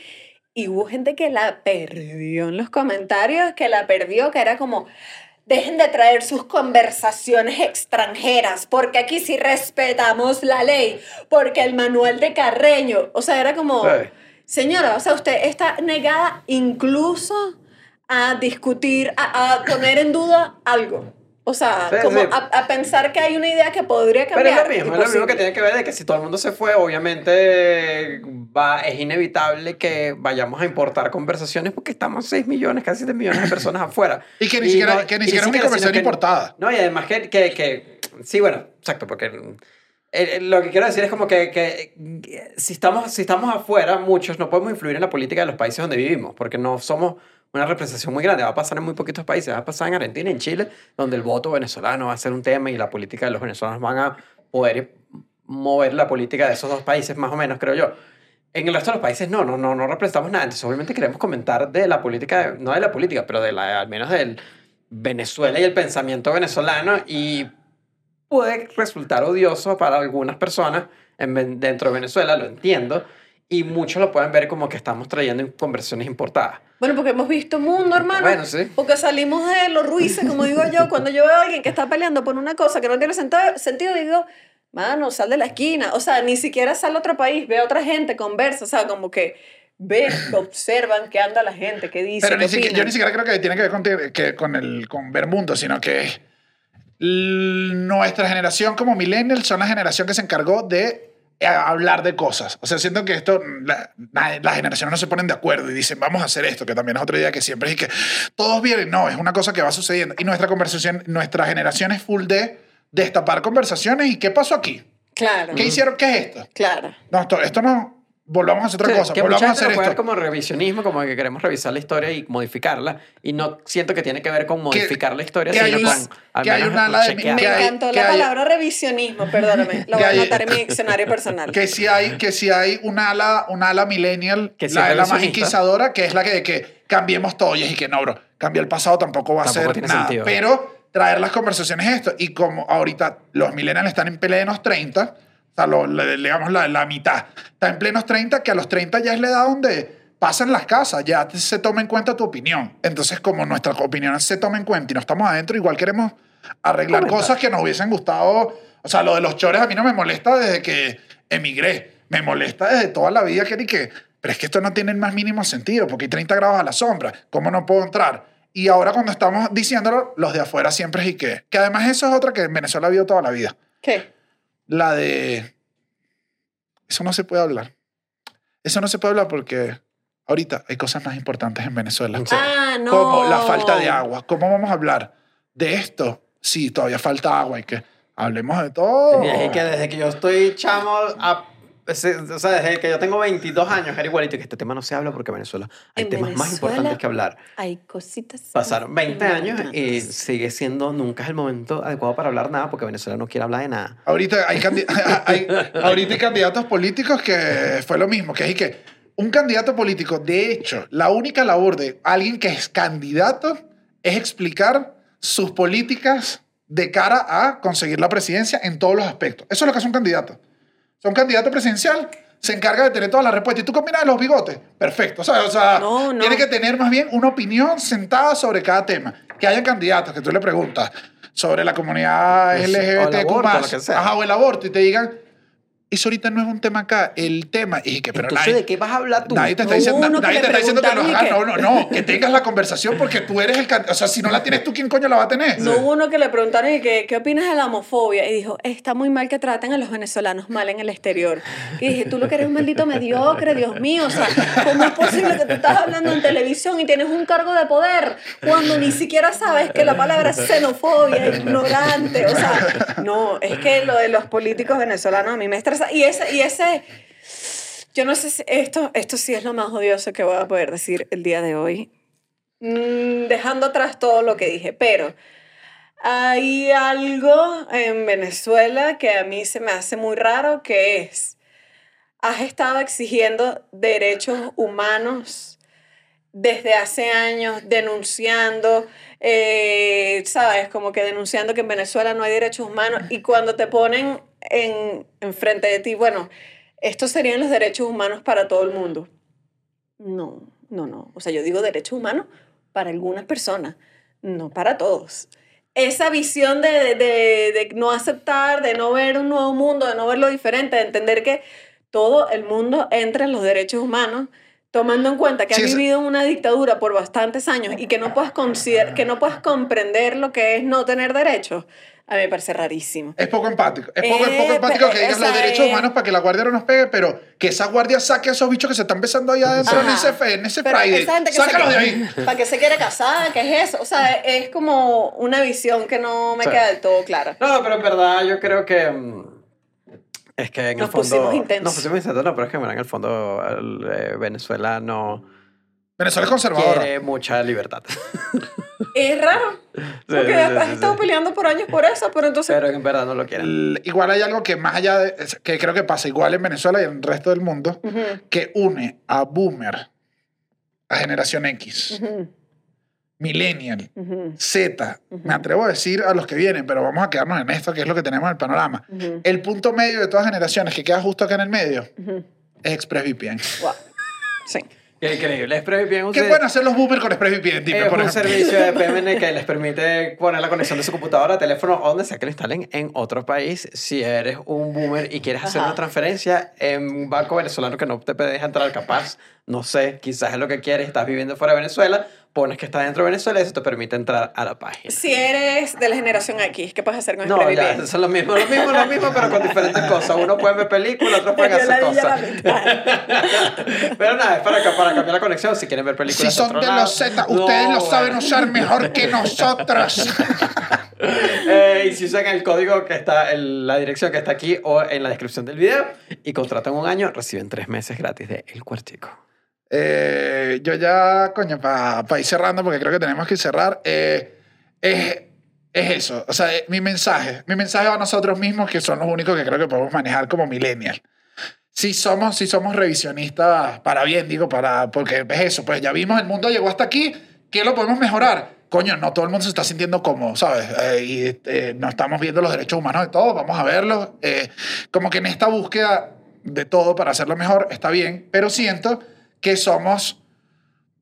Y hubo gente que la perdió en los comentarios, que la perdió, que era como, dejen de traer sus conversaciones extranjeras, porque aquí sí respetamos la ley, porque el manual de Carreño, o sea, era como, Sí. señora, o sea, usted está negada incluso a discutir, a, a poner en duda algo. O sea, Sí, como sí. A, a pensar que hay una idea que podría Pero es cambiar. lo mismo, es lo mismo que tiene que ver de que si todo el mundo se fue, obviamente va, es inevitable que vayamos a importar conversaciones porque estamos 6 millones, casi 7 millones de personas afuera. Y que ni siquiera- no- que ni y siquiera es una conversación que- importada. No, y además que, que, que sí, bueno, exacto, porque eh, eh, lo que quiero decir es como que, que, eh, si, estamos, si estamos afuera, muchos no podemos influir en la política de los países donde vivimos, porque no somos una representación muy grande. Va a pasar en muy poquitos países, va a pasar en Argentina, en Chile, donde el voto venezolano va a ser un tema y la política de los venezolanos van a poder mover la política de esos dos países, más o menos, creo yo. En el resto de los países no, no, no, no representamos nada. Entonces, obviamente queremos comentar de la política, no de la política, pero de la, al menos del Venezuela y el pensamiento venezolano y puede resultar odioso para algunas personas en dentro de Venezuela, lo entiendo, y muchos lo pueden ver como que estamos trayendo en conversiones importadas. Bueno, porque hemos visto mundo, hermano. Bueno, sí. Porque salimos de los ruices, como digo yo. Cuando yo veo a alguien que está peleando por una cosa que no tiene sentido, sentido digo, mano, sal de la esquina. O sea, ni siquiera sal a otro país, ve a otra gente, conversa. O sea, como que ven, observan qué anda la gente, qué dice, Pero qué ni siquiera, opina. yo ni siquiera creo que tiene que ver con, que, con, el, con ver mundo, sino que nuestra generación como millennials son la generación que se encargó de hablar de cosas. O sea, siento que esto, la- la- las generaciones no se ponen de acuerdo y dicen, vamos a hacer esto, que también es otra idea que siempre es que todos vienen. No, es una cosa que va sucediendo. Y nuestra conversación, nuestra generación es full de destapar conversaciones. ¿Y qué pasó aquí? Claro, ¿Qué hicieron? ¿Qué es esto? claro. No, esto, esto no. Volvamos a hacer otra Sí, cosa. que Volvamos mucha a gente hacer lo puede esto. ver como revisionismo, como que queremos revisar la historia y modificarla, y no siento que tiene que ver con modificar la historia, que hay sino una- con al que hay menos una ala de-. Me que hay- encantó que la hay- palabra revisionismo, perdóname. Lo voy que a hay- anotar en mi diccionario personal. que si hay que si hay una ala una ala millennial Que sí la, la más inquisidora que es la que de que cambiemos todo y es y que no bro cambiar el pasado tampoco va a Tampoco ser tiene nada sentido. pero traer las conversaciones esto y como ahorita los millennials están en plenos 30 o sea lo, le- digamos la, la mitad. Está en plenos 30 que a los 30 ya es la edad donde pasan las casas ya se toma en cuenta tu opinión. Entonces como nuestra opinión se toma en cuenta y no estamos adentro igual queremos arreglar cosas que nos hubiesen gustado. O sea lo de los chores a mí no me molesta desde que emigré. Me molesta desde toda la vida que ni que, pero es que esto no tiene el más mínimo sentido, porque hay 30 grados a la sombra, ¿cómo no puedo entrar? Y ahora cuando estamos diciéndolo, los de afuera siempre es y que, que además eso es otra que en Venezuela ha habido toda la vida, ¿Qué? La de, eso no se puede hablar, eso no se puede hablar porque ahorita hay cosas más importantes en Venezuela, Sí. Ah, no. como la falta de agua, ¿cómo vamos a hablar de esto? Sí, todavía falta agua y que hablemos de todo. Y es que desde que yo estoy chamo, a- ese- o sea, desde que yo tengo 22 años, era igualito, que este tema no se habla porque en Venezuela hay En temas más Venezuela importantes que hablar. Hay cositas. Pasaron 20 años y sigue siendo, nunca es el momento adecuado para hablar nada porque Venezuela no quiere hablar de nada. Ahorita hay, candi- hay- ahorita hay candidatos políticos que fue lo mismo, que es que un candidato político, de hecho, la única labor de alguien que es candidato es explicar sus políticas de cara a conseguir la presidencia en todos los aspectos. Eso es lo que es un candidato. Sea, un candidato presidencial se encarga de tener todas las respuestas. ¿Y tú combinas los bigotes? Perfecto. O sea, o sea, No, no. tiene que tener más bien una opinión sentada sobre cada tema. Que haya candidatos que tú le preguntas sobre la comunidad O el LGBTQ+, aborto, lo que sea. ajá, o el aborto, y te digan, eso ahorita no es un tema acá, el tema, y que, pero Entonces, nadie, ¿de qué vas a hablar tú? nadie te está No, diciendo, nadie te está diciendo que y hagas, que- no, no, no, que tengas la conversación porque tú eres el candidato, o sea, si no la tienes tú, ¿quién coño la va a tener? No hubo uno que le preguntaron y que, qué opinas de la homofobia y dijo, está muy mal que traten a los venezolanos mal en el exterior. Y dije, tú lo que eres un maldito mediocre, Dios mío, o sea, ¿cómo es posible que tú estás hablando en televisión y tienes un cargo de poder cuando ni siquiera sabes que la palabra es xenofobia, ignorante? O sea, no, es que lo de los políticos venezolanos a mí me estresa y ese, y ese Yo no sé si esto, esto sí es lo más odioso que voy a poder decir el día de hoy, Mm, dejando atrás todo lo que dije, pero hay algo en Venezuela que a mí se me hace muy raro, que es, has estado exigiendo derechos humanos desde hace años, denunciando, eh, ¿sabes? Como que denunciando que en Venezuela no hay derechos humanos y cuando te ponen en, enfrente de ti, bueno, estos serían los derechos humanos para todo el mundo. No, no, no. O sea, yo digo derechos humanos para algunas personas, no para todos. Esa visión de, de, de no aceptar, de no ver un nuevo mundo, de no ver lo diferente, de entender que todo el mundo entra en los derechos humanos, tomando en cuenta que Sí, has vivido en una dictadura por bastantes años y que no puedas, consider- que no puedas comprender lo que es no tener derechos, a mí me parece rarísimo. Es poco empático. Es poco, es poco Eh, empático que digas los derechos eh, humanos para que la guardia no nos pegue, pero que esa guardia saque a esos bichos que se están besando ahí adentro en ese, en ese Pero Friday. esa gente que se Sácalo de ahí. ¿Para qué se quiere casar? ¿Qué es eso? O sea, es como una visión que no me Sí. queda del todo clara. No, pero en verdad yo creo que... mm, Es que en Nos el fondo... pusimos intensos. Nos pusimos intensos, no, pero es que en el fondo el, eh, Venezuela no Venezuela es conservadora. quiere mucha libertad. Es raro. Porque sí, has sí, estado sí. peleando por años por eso, pero entonces... pero en verdad no lo quieren. L- Igual hay algo que más allá de, que creo que pasa igual en Venezuela y en el resto del mundo, Ujú, que une a Boomer, a Generación X, ujú, Millennial, ujú, Z, Ujú. me atrevo a decir a los que vienen, pero vamos a quedarnos en esto, que es lo que tenemos en el panorama. El punto medio de todas generaciones que queda justo acá en el medio es ExpressVPN. Wow. Sí. Qué increíble. ExpressVPN ¿Qué pueden hacer los Boomer con ExpressVPN? Dime, es por un ejemplo. servicio de PMN que les permite poner la conexión de su computadora, teléfono o donde sea que lo instalen en otro país. Si eres un boomer y quieres hacer Ajá. una transferencia en un banco venezolano que no te deja entrar capaz, no sé, quizás es lo que quieres, estás viviendo fuera de Venezuela, pones que estás dentro de Venezuela y eso te permite entrar a la página. Si eres de la generación X, ¿qué puedes hacer con No, ya, son lo mismo, lo mismo, lo mismo, pero con diferentes cosas. Uno puede ver películas, otro puede Yo hacer cosas. pero nada, es para, para cambiar la conexión. Si quieren ver Si películas son otro de lado. los Z, ustedes No, lo saben bueno. usar mejor que nosotros. Eh, y si usan el código que está, en la dirección que está aquí o en la descripción del video y contratan un año, reciben tres meses gratis de El Cuartico. Eh, yo ya, coño, para ir cerrando, porque creo que tenemos que cerrar, eh, es, es eso. O sea, eh, mi mensaje, mi mensaje a nosotros mismos, que son los únicos que creo que podemos manejar como millennial. Si somos, si somos revisionistas para bien, digo, para, porque es eso, pues ya vimos, el mundo llegó hasta aquí, ¿qué lo podemos mejorar? Coño, no todo el mundo se está sintiendo cómodo, ¿sabes? Eh, y eh, no estamos viendo los derechos humanos de todos, vamos a verlos. Eh, como que en esta búsqueda de todo para hacerlo mejor está bien, pero siento que somos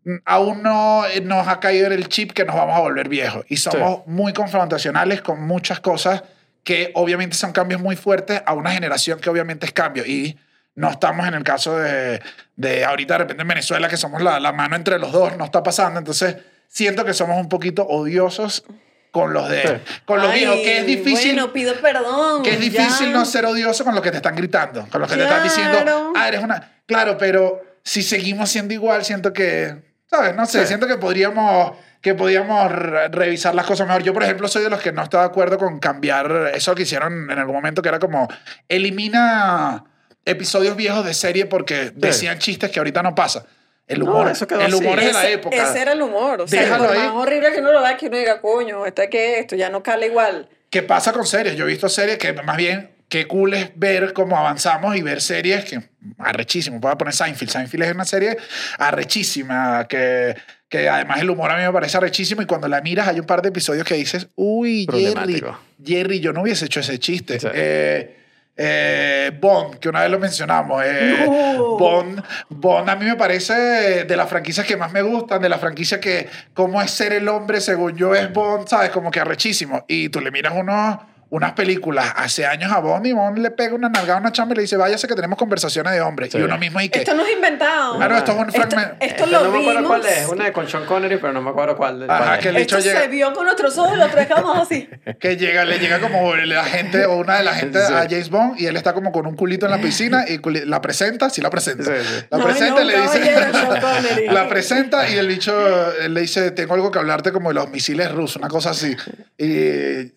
mm, aún no eh, nos ha caído en el chip que nos vamos a volver viejos y somos muy confrontacionales con muchas cosas que obviamente son cambios muy fuertes a una generación que obviamente es cambio y no estamos en el caso de, de ahorita de repente en Venezuela que somos la, la mano entre los dos, no está pasando, entonces siento que somos un poquito odiosos con los de con los Ay, viejos, que es difícil Bueno, pido perdón. que es difícil ya. no ser odioso con lo que te están gritando, con lo que te están diciendo, Claro. ah, eres una... Claro, pero si seguimos siendo igual, siento que, ¿sabes? No sé, Sí. siento que podríamos, que podríamos re- revisar las cosas mejor. Yo, por ejemplo, soy de los que no estoy de acuerdo con cambiar eso que hicieron en algún momento, que era como, elimina episodios viejos de serie porque decían chistes que ahorita no pasa. El No, humor, eso quedó el humor así. es de la Ese- época. Ese era el humor. O sea, Déjalo por ahí. más horrible que uno lo vea, que uno diga, coño, esto es que esto ya no cala igual. ¿Qué pasa con series? Yo he visto series que más bien qué cool es ver cómo avanzamos y ver series que arrechísimo. Voy a poner Seinfeld. Seinfeld es una serie arrechísima que, que además el humor a mí me parece arrechísimo y cuando la miras hay un par de episodios que dices, uy, Jerry. Jerry, yo no hubiese hecho ese chiste. Sí. Eh, eh, Bond, que una vez lo mencionamos. eh, No. Bond, Bond a mí me parece de las franquicias que más me gustan, de la franquicia que cómo es ser el hombre, según yo es Bond, ¿sabes? Como que arrechísimo. Y tú le miras unos, unas películas hace años a Bond y Bond le pega una nalgada a una chamba y le dice, váyase que tenemos conversaciones de hombres. Sí. Y uno mismo y que... Esto no es inventado. Claro, esto es un Esto- fragmento. Esto, Este, lo no me acuerdo vimos. cuál es, una de con Sean Connery, pero no me acuerdo cuál. de- Ajá, cuál que es. el Esto llega- se vio con nuestros ojos y lo dejamos así. que llega, le llega como la gente o una de la gente Sí. a James Bond y él está como con un culito en la piscina y la presenta, sí la presenta. Sí, sí. La No, presenta no, y le dice, caballero, Sean Connery. la presenta y el bicho le dice, tengo algo que hablarte como de los misiles rusos, una cosa así. Y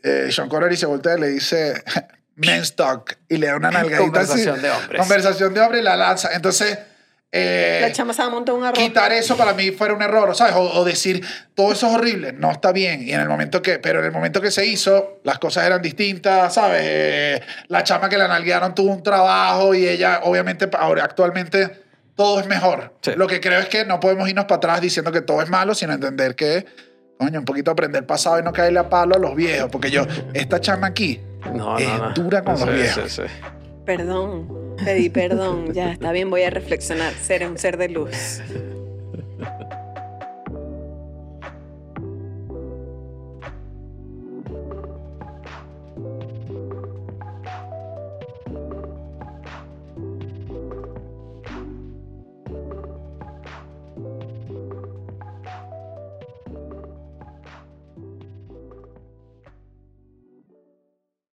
eh, Sean Connery se voltea y le dice, men's talk y le da una nalgadita Conversación así. de hombres. Conversación de hombre y la lanza. Entonces, eh, La chama se va a montar un arroz. quitar eso para mí fuera un error, ¿sabes? O, o decir, todo eso es horrible, no está bien. Y en el momento que, pero en el momento que se hizo, las cosas eran distintas, ¿sabes? Eh, la chama que la nalguearon tuvo un trabajo y ella, obviamente, ahora actualmente todo es mejor. Sí. Lo que creo es que no podemos irnos para atrás diciendo que todo es malo, sino entender que, coño, un poquito aprender pasado y no caerle a palo a los viejos. Porque yo, esta chama aquí No, es no, no. dura con Sí, los viejos. sí, sí. Perdón, pedí perdón. Ya, está bien, voy a reflexionar. Ser un ser de luz.